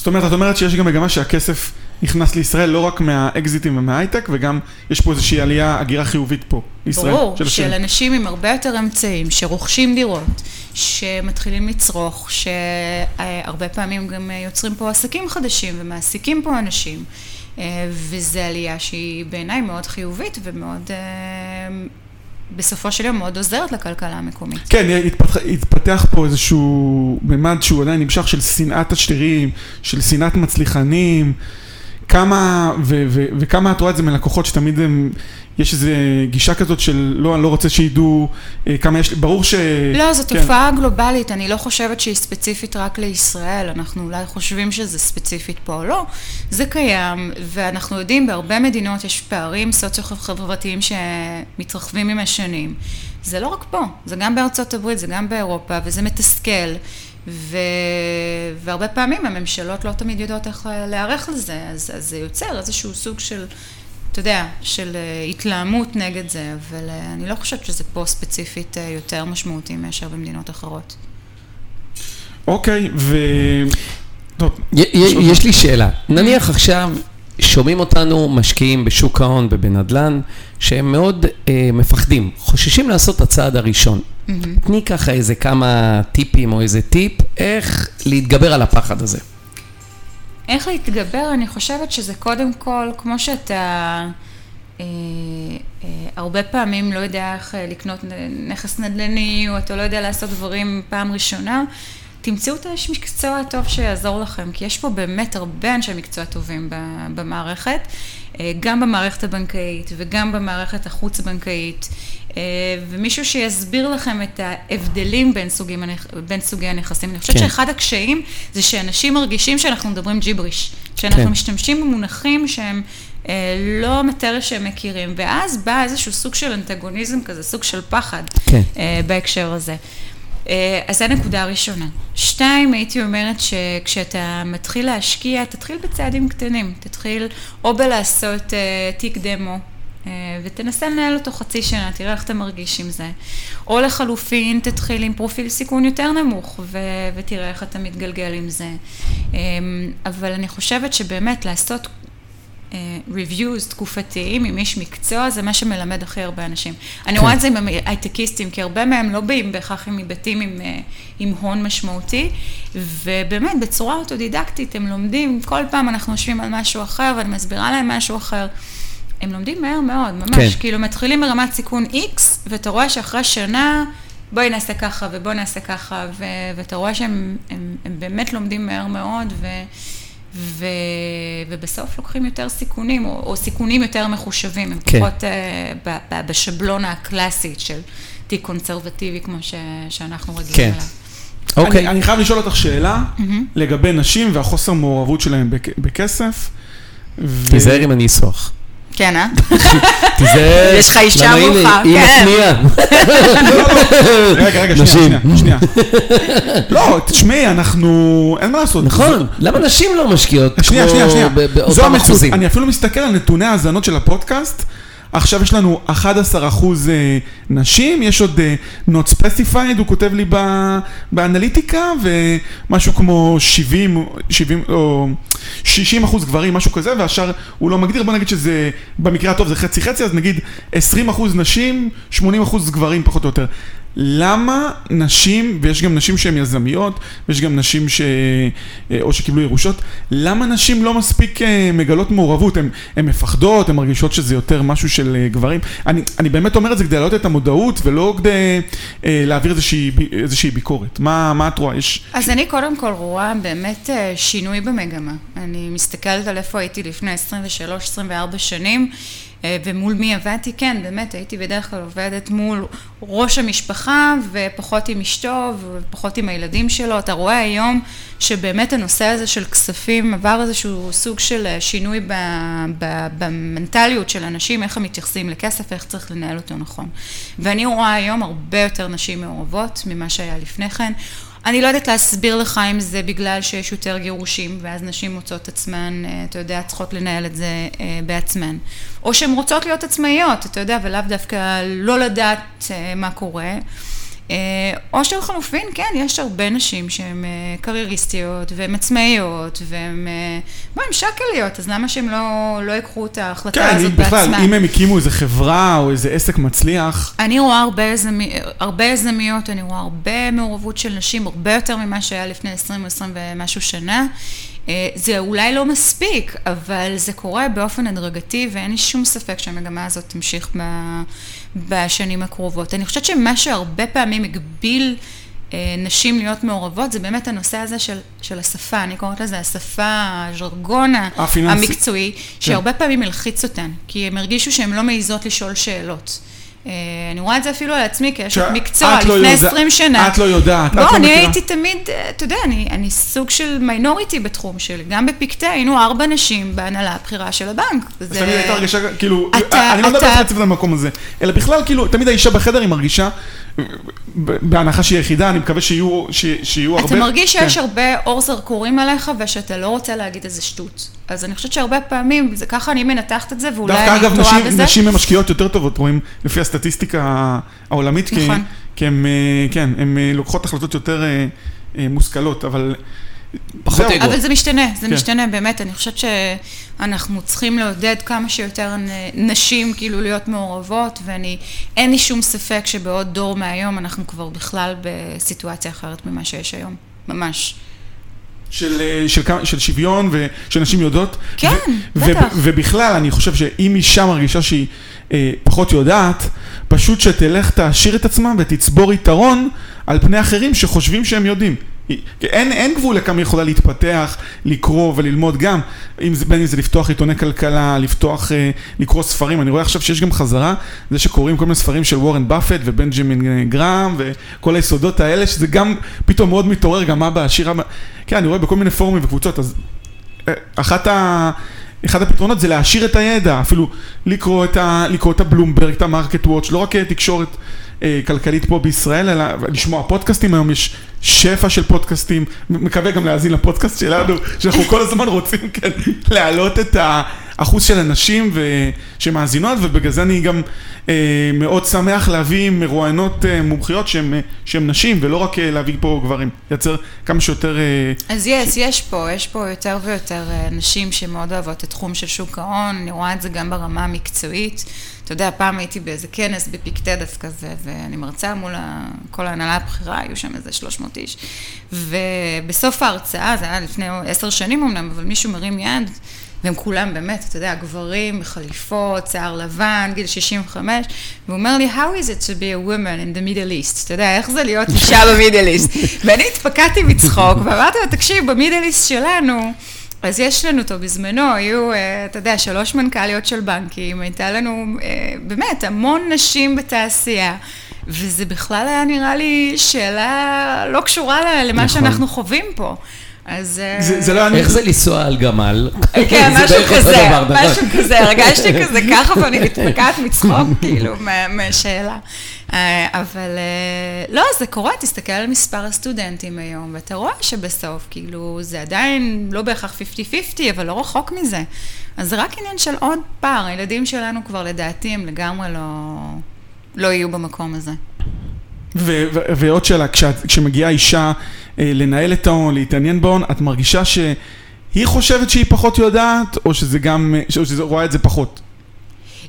זאת אומרת, את אומרת שיש גם מגמה שהכסף נכנס לישראל לא רק מהאקזיטים ומההייטק, וגם יש פה איזושהי עלייה, הגירה חיובית פה, לישראל. ברור, של, של אנשים עם הרבה יותר אמצעים, שרוכשים דירות, שמתחילים לצרוך, שהרבה פעמים גם יוצרים פה עסקים חדשים ומעסיקים פה אנשים. וזו עלייה שהיא בעיניי מאוד חיובית ומאוד בסופו של יום מאוד עוזרת לכלכלה המקומית. כן, התפתח, התפתח פה איזשהו ממד שהוא עדיין נמשך של שנאת עשירים, של שנאת מצליחנים. כמה, ו, ו, וכמה את רואה את זה מלקוחות שתמיד הם, יש איזו גישה כזאת של לא, אני לא רוצה שידעו אה, כמה יש, ברור ש... לא, זו כן. תופעה גלובלית, אני לא חושבת שהיא ספציפית רק לישראל, אנחנו אולי חושבים שזה ספציפית פה או לא, זה קיים, ואנחנו יודעים, בהרבה מדינות יש פערים סוציו-חברתיים שמתרחבים עם השנים. זה לא רק פה, זה גם בארצות הברית, זה גם באירופה, וזה מתסכל. ו... והרבה פעמים הממשלות לא תמיד יודעות איך להיערך לזה, אז, אז זה יוצר איזשהו סוג של, אתה יודע, של אה, התלהמות נגד זה, אבל אה, אני לא חושבת שזה פה ספציפית אה, יותר משמעותי מאשר במדינות אחרות. אוקיי, ו... טוב. יש לי שאלה. נניח עכשיו שומעים אותנו משקיעים בשוק ההון ובנדל"ן, שהם מאוד אה, מפחדים, חוששים לעשות את הצעד הראשון. Mm-hmm. תני ככה איזה כמה טיפים או איזה טיפ, איך להתגבר על הפחד הזה. איך להתגבר? אני חושבת שזה קודם כל, כמו שאתה אה, אה, הרבה פעמים לא יודע איך אה, לקנות נכס נדל"ני, או אתה לא יודע לעשות דברים פעם ראשונה, תמצאו את האיש מקצוע הטוב שיעזור לכם, כי יש פה באמת הרבה אנשי מקצוע טובים במערכת, אה, גם במערכת הבנקאית וגם במערכת החוץ-בנקאית, אה, ומישהו שיסביר לכם את ההבדלים בין, סוגים, בין סוגי הנכסים. אני חושבת כן. שאחד הקשיים זה שאנשים מרגישים שאנחנו מדברים ג'יבריש, שאנחנו כן. משתמשים במונחים שהם... אה, לא מטריה שהם מכירים, ואז בא איזשהו סוג של אנטגוניזם כזה, סוג של פחד כן. בהקשר הזה. אה, אז זו נקודה ראשונה. שתיים, הייתי אומרת שכשאתה מתחיל להשקיע, תתחיל בצעדים קטנים. תתחיל או בלעשות uh, תיק דמו, uh, ותנסה לנהל אותו חצי שנה, תראה איך אתה מרגיש עם זה. או לחלופין, תתחיל עם פרופיל סיכון יותר נמוך, ו- ותראה איך אתה מתגלגל עם זה. Um, אבל אני חושבת שבאמת לעשות reviews תקופתיים עם איש מקצוע, זה מה שמלמד הכי הרבה אנשים. אני כן. רואה את זה עם הייטקיסטים, כי הרבה מהם לא באים בהכרח עם היבטים עם, אה, עם הון משמעותי, ובאמת, בצורה אוטודידקטית הם לומדים, כל פעם אנחנו יושבים על משהו אחר, ואני מסבירה להם משהו אחר. הם לומדים מהר מאוד, ממש. כן. כאילו, מתחילים ברמת סיכון X, ואתה רואה שאחרי שנה, בואי נעשה ככה, ובואי נעשה ככה, ו- ואתה רואה שהם הם, הם באמת לומדים מהר מאוד, ו... ו... ובסוף לוקחים יותר סיכונים, או, או סיכונים יותר מחושבים, הם כן. פחות uh, ב, ב, בשבלונה הקלאסית של תיק קונסרבטיבי כמו ש... שאנחנו רגילים כן. אליו. אוקיי. אני, אני חייב לשאול אותך שאלה mm-hmm. לגבי נשים והחוסר מעורבות שלהם בכ... בכסף. ו... תיזהר אם אני אסוח. כן, אה? תיזהר. יש לך אישה מולך, כן. היא מחמיאה. רגע, רגע, שנייה, שנייה. לא, תשמעי, אנחנו... אין מה לעשות. נכון, למה נשים לא משקיעות שנייה, שנייה, שנייה. באותם אחוזים? אני אפילו מסתכל על נתוני ההאזנות של הפודקאסט. עכשיו יש לנו 11 אחוז אה, נשים, יש עוד אה, not specified, הוא כותב לי באנליטיקה, ומשהו כמו 70, 70 או 60 אחוז גברים, משהו כזה, והשאר הוא לא מגדיר, בוא נגיד שזה, במקרה הטוב זה חצי חצי, אז נגיד 20 אחוז נשים, 80 אחוז גברים פחות או יותר. למה נשים, ויש גם נשים שהן יזמיות, ויש גם נשים ש... אה, או שקיבלו ירושות, למה נשים לא מספיק אה, מגלות מעורבות? הן מפחדות, הן מרגישות שזה יותר משהו של אה, גברים. אני, אני באמת אומר את זה כדי להעלות את המודעות, ולא כדי אה, להעביר איזושהי, איזושהי ביקורת. מה, מה את רואה? יש... אז אני קודם כל רואה באמת שינוי במגמה. אני מסתכלת על איפה הייתי לפני 23-24 שנים. אה, ומול מי עבדתי? כן, באמת, הייתי בדרך כלל עובדת מול ראש המשפחה ופחות עם אשתו ופחות עם הילדים שלו. אתה רואה היום שבאמת הנושא הזה של כספים עבר איזשהו סוג של אה, שינוי במנטליות של אנשים, איך הם מתייחסים לכסף, איך צריך לנהל אותו נכון. ואני רואה היום הרבה יותר נשים מעורבות ממה שהיה לפני כן. אני לא יודעת להסביר לך אם זה בגלל שיש יותר גירושים, ואז נשים מוצאות עצמן, אה, אתה יודע, צריכות לנהל את זה אה, בעצמן. או שהן רוצות להיות עצמאיות, אתה יודע, ולאו דווקא לא לדעת אה, מה קורה. או שלחלופין, כן, יש הרבה נשים שהן קרייריסטיות והן עצמאיות והן, בואי, הן שקליות, אז למה שהן לא, לא ייקחו את ההחלטה כן, הזאת בעצמן? כן, בכלל, אם הם הקימו איזה חברה או איזה עסק מצליח... אני רואה הרבה, יזמי, הרבה יזמיות, אני רואה הרבה מעורבות של נשים, הרבה יותר ממה שהיה לפני 20 20 ומשהו שנה. זה אולי לא מספיק, אבל זה קורה באופן הדרגתי ואין לי שום ספק שהמגמה הזאת תמשיך בשנים הקרובות. אני חושבת שמה שהרבה פעמים הגביל נשים להיות מעורבות, זה באמת הנושא הזה של, של השפה, אני קוראת לזה השפה, הז'רגון המקצועי, כן. שהרבה פעמים הלחיץ אותן, כי הם הרגישו שהן לא מעיזות לשאול שאלות. אה, אני רואה את זה אפילו על עצמי כאשת מקצוע, לא לפני 20 שנה. את לא יודעת, בוא, אני הייתי תמיד, אה, אתה יודע, אני סוג של מיינוריטי בתחום שלי. גם בפיקטה היינו ארבע נשים בהנהלה הבכירה של הבנק. אז תמיד הייתה הרגשה, כאילו, אני לא מדבר ספציפית על המקום הזה, אלא בכלל, כאילו, תמיד האישה בחדר היא מרגישה, בהנחה שהיא יחידה, אני מקווה שיהיו, שיהיו הרבה... אתה מרגיש שיש כן. הרבה אור זרקורים עליך ושאתה לא רוצה להגיד איזה שטות. אז אני חושבת שהרבה פעמים, זה ככה אני מנתחת את זה, ואולי אני טועה בזה. דווקא אגב, נשים הן משקיעות יותר טובות, רואים לפי הסטטיסטיקה העולמית, נכון. כי הן, אה, כן, הן אה, לוקחות החלטות יותר אה, מושכלות, אבל... פחות אגו. אבל זה משתנה, זה כן. משתנה באמת, אני חושבת שאנחנו צריכים לעודד כמה שיותר נשים כאילו להיות מעורבות, ואני, אין לי שום ספק שבעוד דור מהיום אנחנו כבר בכלל בסיטואציה אחרת ממה שיש היום, ממש. של, של, של שוויון ושנשים יודעות. כן, ו, בטח. ו, ובכלל, אני חושב שאם אישה מרגישה שהיא אה, פחות יודעת, פשוט שתלך תעשיר את עצמה ותצבור יתרון על פני אחרים שחושבים שהם יודעים. אין, אין גבול לכמה היא יכולה להתפתח, לקרוא וללמוד גם, אם זה, בין אם זה לפתוח עיתוני כלכלה, לפתוח, אה, לקרוא ספרים, אני רואה עכשיו שיש גם חזרה, זה שקוראים כל מיני ספרים של וורן באפט ובנג'מין אה, גראם וכל היסודות האלה, שזה גם פתאום מאוד מתעורר, גם אבא עשיר, אבא, כן, אני רואה בכל מיני פורומים וקבוצות, אז אה, אחת ה... אחד הפתרונות זה להעשיר את הידע, אפילו לקרוא את, ה, לקרוא את הבלומברג, את המרקט וואץ', לא רק תקשורת אה, כלכלית פה בישראל, אלא לשמוע פודקאסטים, היום יש שפע של פודקאסטים, מקווה גם להאזין לפודקאסט שלנו, שאנחנו כל הזמן רוצים כן, להעלות את האחוז של הנשים ו... שמאזינות, ובגלל זה אני גם אה, מאוד שמח להביא מרואיינות אה, מומחיות שהן נשים, ולא רק אה, להביא פה גברים, לייצר כמה שיותר... אה, אז יש, ש... יש פה, יש פה יותר ויותר אה, נשים שמאוד אוהבות את התחום של שוק ההון, אני רואה את זה גם ברמה המקצועית. אתה יודע, פעם הייתי באיזה כנס בפיקטדס כזה, ואני מרצה מול כל ההנהלה הבכירה, היו שם איזה 300 איש. ובסוף ההרצאה, זה היה לפני עשר שנים אמנם, אבל מישהו מרים יד, והם כולם באמת, אתה יודע, גברים, חליפות, שיער לבן, גיל 65, והוא אומר לי, How is it to be a woman in the Middle East? אתה יודע, איך זה להיות אישה במידל איסט? ואני התפקדתי מצחוק, ואמרתי לו, תקשיב, במידל איסט שלנו, אז יש לנו אותו בזמנו, היו, אה, אתה יודע, שלוש מנכ"ליות של בנקים, הייתה לנו אה, באמת המון נשים בתעשייה, וזה בכלל היה נראה לי שאלה לא קשורה למה נכון. שאנחנו חווים פה. אז... אה, זה, זה לא אני... איך זה לנסוע על גמל? כן, משהו כזה, משהו כזה, הרגשתי כזה ככה ואני מתפקעת מצחוק, כאילו, מהשאלה. אה, אבל אה, לא, זה קורה, תסתכל על מספר הסטודנטים היום, ואתה רואה שבסוף, כאילו, זה עדיין לא בהכרח 50-50, אבל לא רחוק מזה. אז זה רק עניין של עוד פער, הילדים שלנו כבר לדעתי הם לגמרי לא, לא יהיו במקום הזה. ועוד שאלה, כשמגיעה אישה אה, לנהל את ההון, להתעניין בהון, את מרגישה שהיא חושבת שהיא פחות יודעת, או שזה גם, או שזה רואה את זה פחות?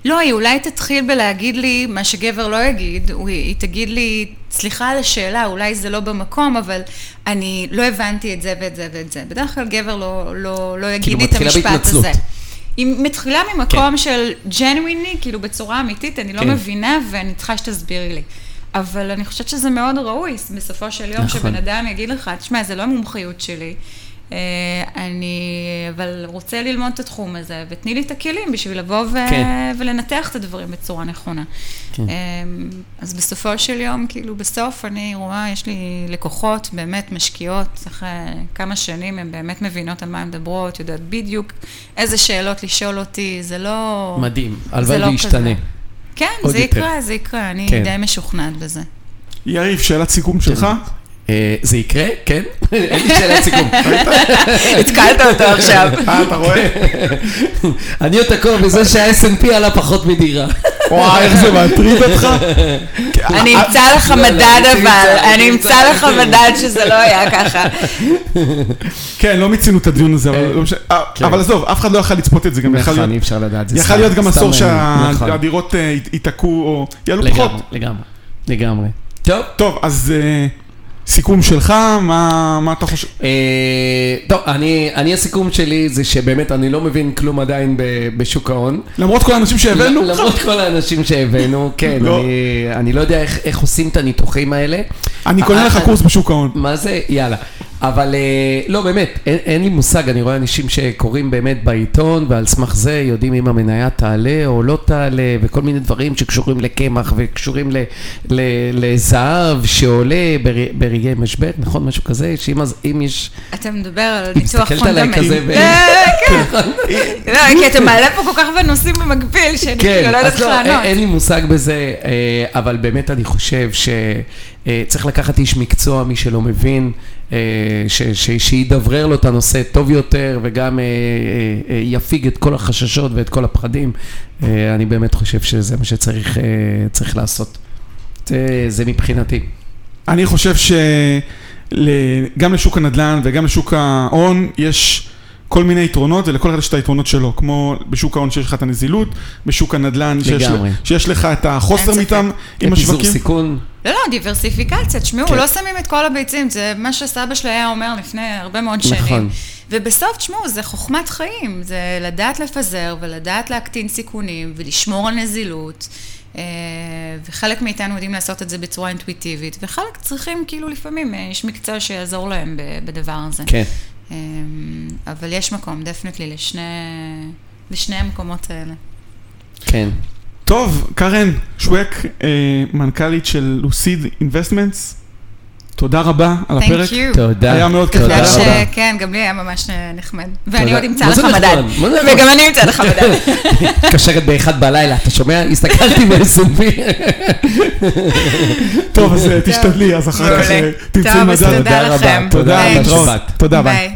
לא, היא אולי תתחיל בלהגיד לי מה שגבר לא יגיד, היא תגיד לי, סליחה על השאלה, אולי זה לא במקום, אבל אני לא הבנתי את זה ואת זה ואת זה. בדרך כלל גבר לא, לא, לא יגיד כאילו לי את המשפט הזה. היא מתחילה ממקום כן. של ג'נוויני, כאילו בצורה אמיתית, אני לא כן. מבינה ואני צריכה שתסבירי לי. אבל אני חושבת שזה מאוד ראוי, בסופו של יום, נכון. שבן אדם יגיד לך, תשמע, זה לא המומחיות שלי. אה, אני אבל רוצה ללמוד את התחום הזה, ותני לי את הכלים בשביל לבוא ו... כן. ולנתח את הדברים בצורה נכונה. כן. אה, אז בסופו של יום, כאילו בסוף אני רואה, יש לי לקוחות באמת משקיעות, אחרי כמה שנים הן באמת מבינות על מה הן מדברות, יודעת בדיוק איזה שאלות לשאול אותי, זה לא... מדהים, הלוואי לא וישתנה. כן, זה יותר. יקרה, זה יקרה, אני כן. די משוכנעת בזה. יריב, שאלת סיכום שלך? אה, זה יקרה? כן? אין לי שאלת סיכום. התקלת אותו עכשיו. אה, אתה רואה? אני עוד תקוע בזה שה-S&P עלה פחות מדירה. וואי, איך זה מטריד אותך? אני אה, אמצא לך לא, לא, מדד אבל, אני אמצא. לך מדד שזה לא היה ככה. כן, לא מיצינו את הדיון הזה, אבל לא משנה. אה, כן. אבל עזוב, אף אחד לא יכל לצפות את זה, גם נכון, אי להיות... אפשר לדעת. זה יכל להיות גם עשור. נכון. שהדירות אה, ייתקעו או יעלו פחות. לגמרי, לגמרי. טוב. טוב, אז אה, סיכום שלך, מה מה אתה חושב? אה, טוב, אני, אני הסיכום שלי זה שבאמת אני לא מבין כלום עדיין ב- בשוק ההון. למרות כל האנשים שהבאנו? למרות כל האנשים שהבאנו, כן, לא. אני, אני לא יודע איך, איך עושים את הניתוחים האלה. אני קונה לך אה, קורס בשוק ההון. מה זה? יאללה. אבל אה, לא, באמת, אין, אין לי מושג, אני רואה אנשים שקוראים באמת בעיתון, ועל סמך זה יודעים אם המניה תעלה או לא תעלה, וכל מיני דברים שקשורים לקמח וקשורים ל, ל, לזהב שעולה בר, ברגעי משבר, נכון? משהו כזה, שאם אז- יש... אתה מדבר על ניתוח fundamental. אה, כן. לא, כי אתה מעלה פה כל כך הרבה נושאים במקביל, שאני כן, כאילו לא יודעת איך לא, לענות. אין לי מושג בזה, אה, אבל באמת אני חושב שצריך לקחת איש מקצוע, מי שלא מבין, אה, ש- ש- שידברר לו את הנושא טוב יותר, וגם אה, אה, אה, יפיג את כל החששות ואת כל הפחדים. אה, אני באמת חושב שזה מה שצריך אה, צריך לעשות. זה, זה מבחינתי. אני חושב שגם לשוק הנדל"ן וגם לשוק ההון יש כל מיני יתרונות, ולכל אחד יש את היתרונות שלו. כמו בשוק ההון שיש לך את הנזילות, בשוק הנדל"ן שיש. שיש לך את החוסר. מטעם עם פיזור השווקים. סיכון. לא, לא, דיברסיפיקציה, תשמעו, כן. לא שמים את כל הביצים, זה מה שסבא שלי היה אומר לפני הרבה מאוד שנים. נכון. ובסוף, תשמעו, זה חוכמת חיים, זה לדעת לפזר ולדעת להקטין סיכונים ולשמור על נזילות. אה, וחלק מאיתנו יודעים לעשות את זה בצורה אינטואיטיבית, וחלק צריכים כאילו לפעמים אה, איש מקצוע שיעזור להם בדבר הזה. כן. אה, אבל יש מקום, definitely, לשני, לשני המקומות האלה. כן. טוב, קרן שווק, אה, מנכ"לית של לוסיד אינבסטמנטס, תודה רבה על Thank הפרק. you. תודה. היה מאוד כיף. תודה רבה. שכן, גם לי היה ממש נחמד. ואני. עוד אמצא לך? מדד. וגם אני אמצא לך מדד. מתקשרת באחד בלילה, אתה שומע? הסתכלתי ב-S&P. טוב, אז אה, תשתדלי, אז אחר כך. אה, תמצאי מדד. תודה רבה. לכם. תודה. להתראות. שבת. תודה. ביי.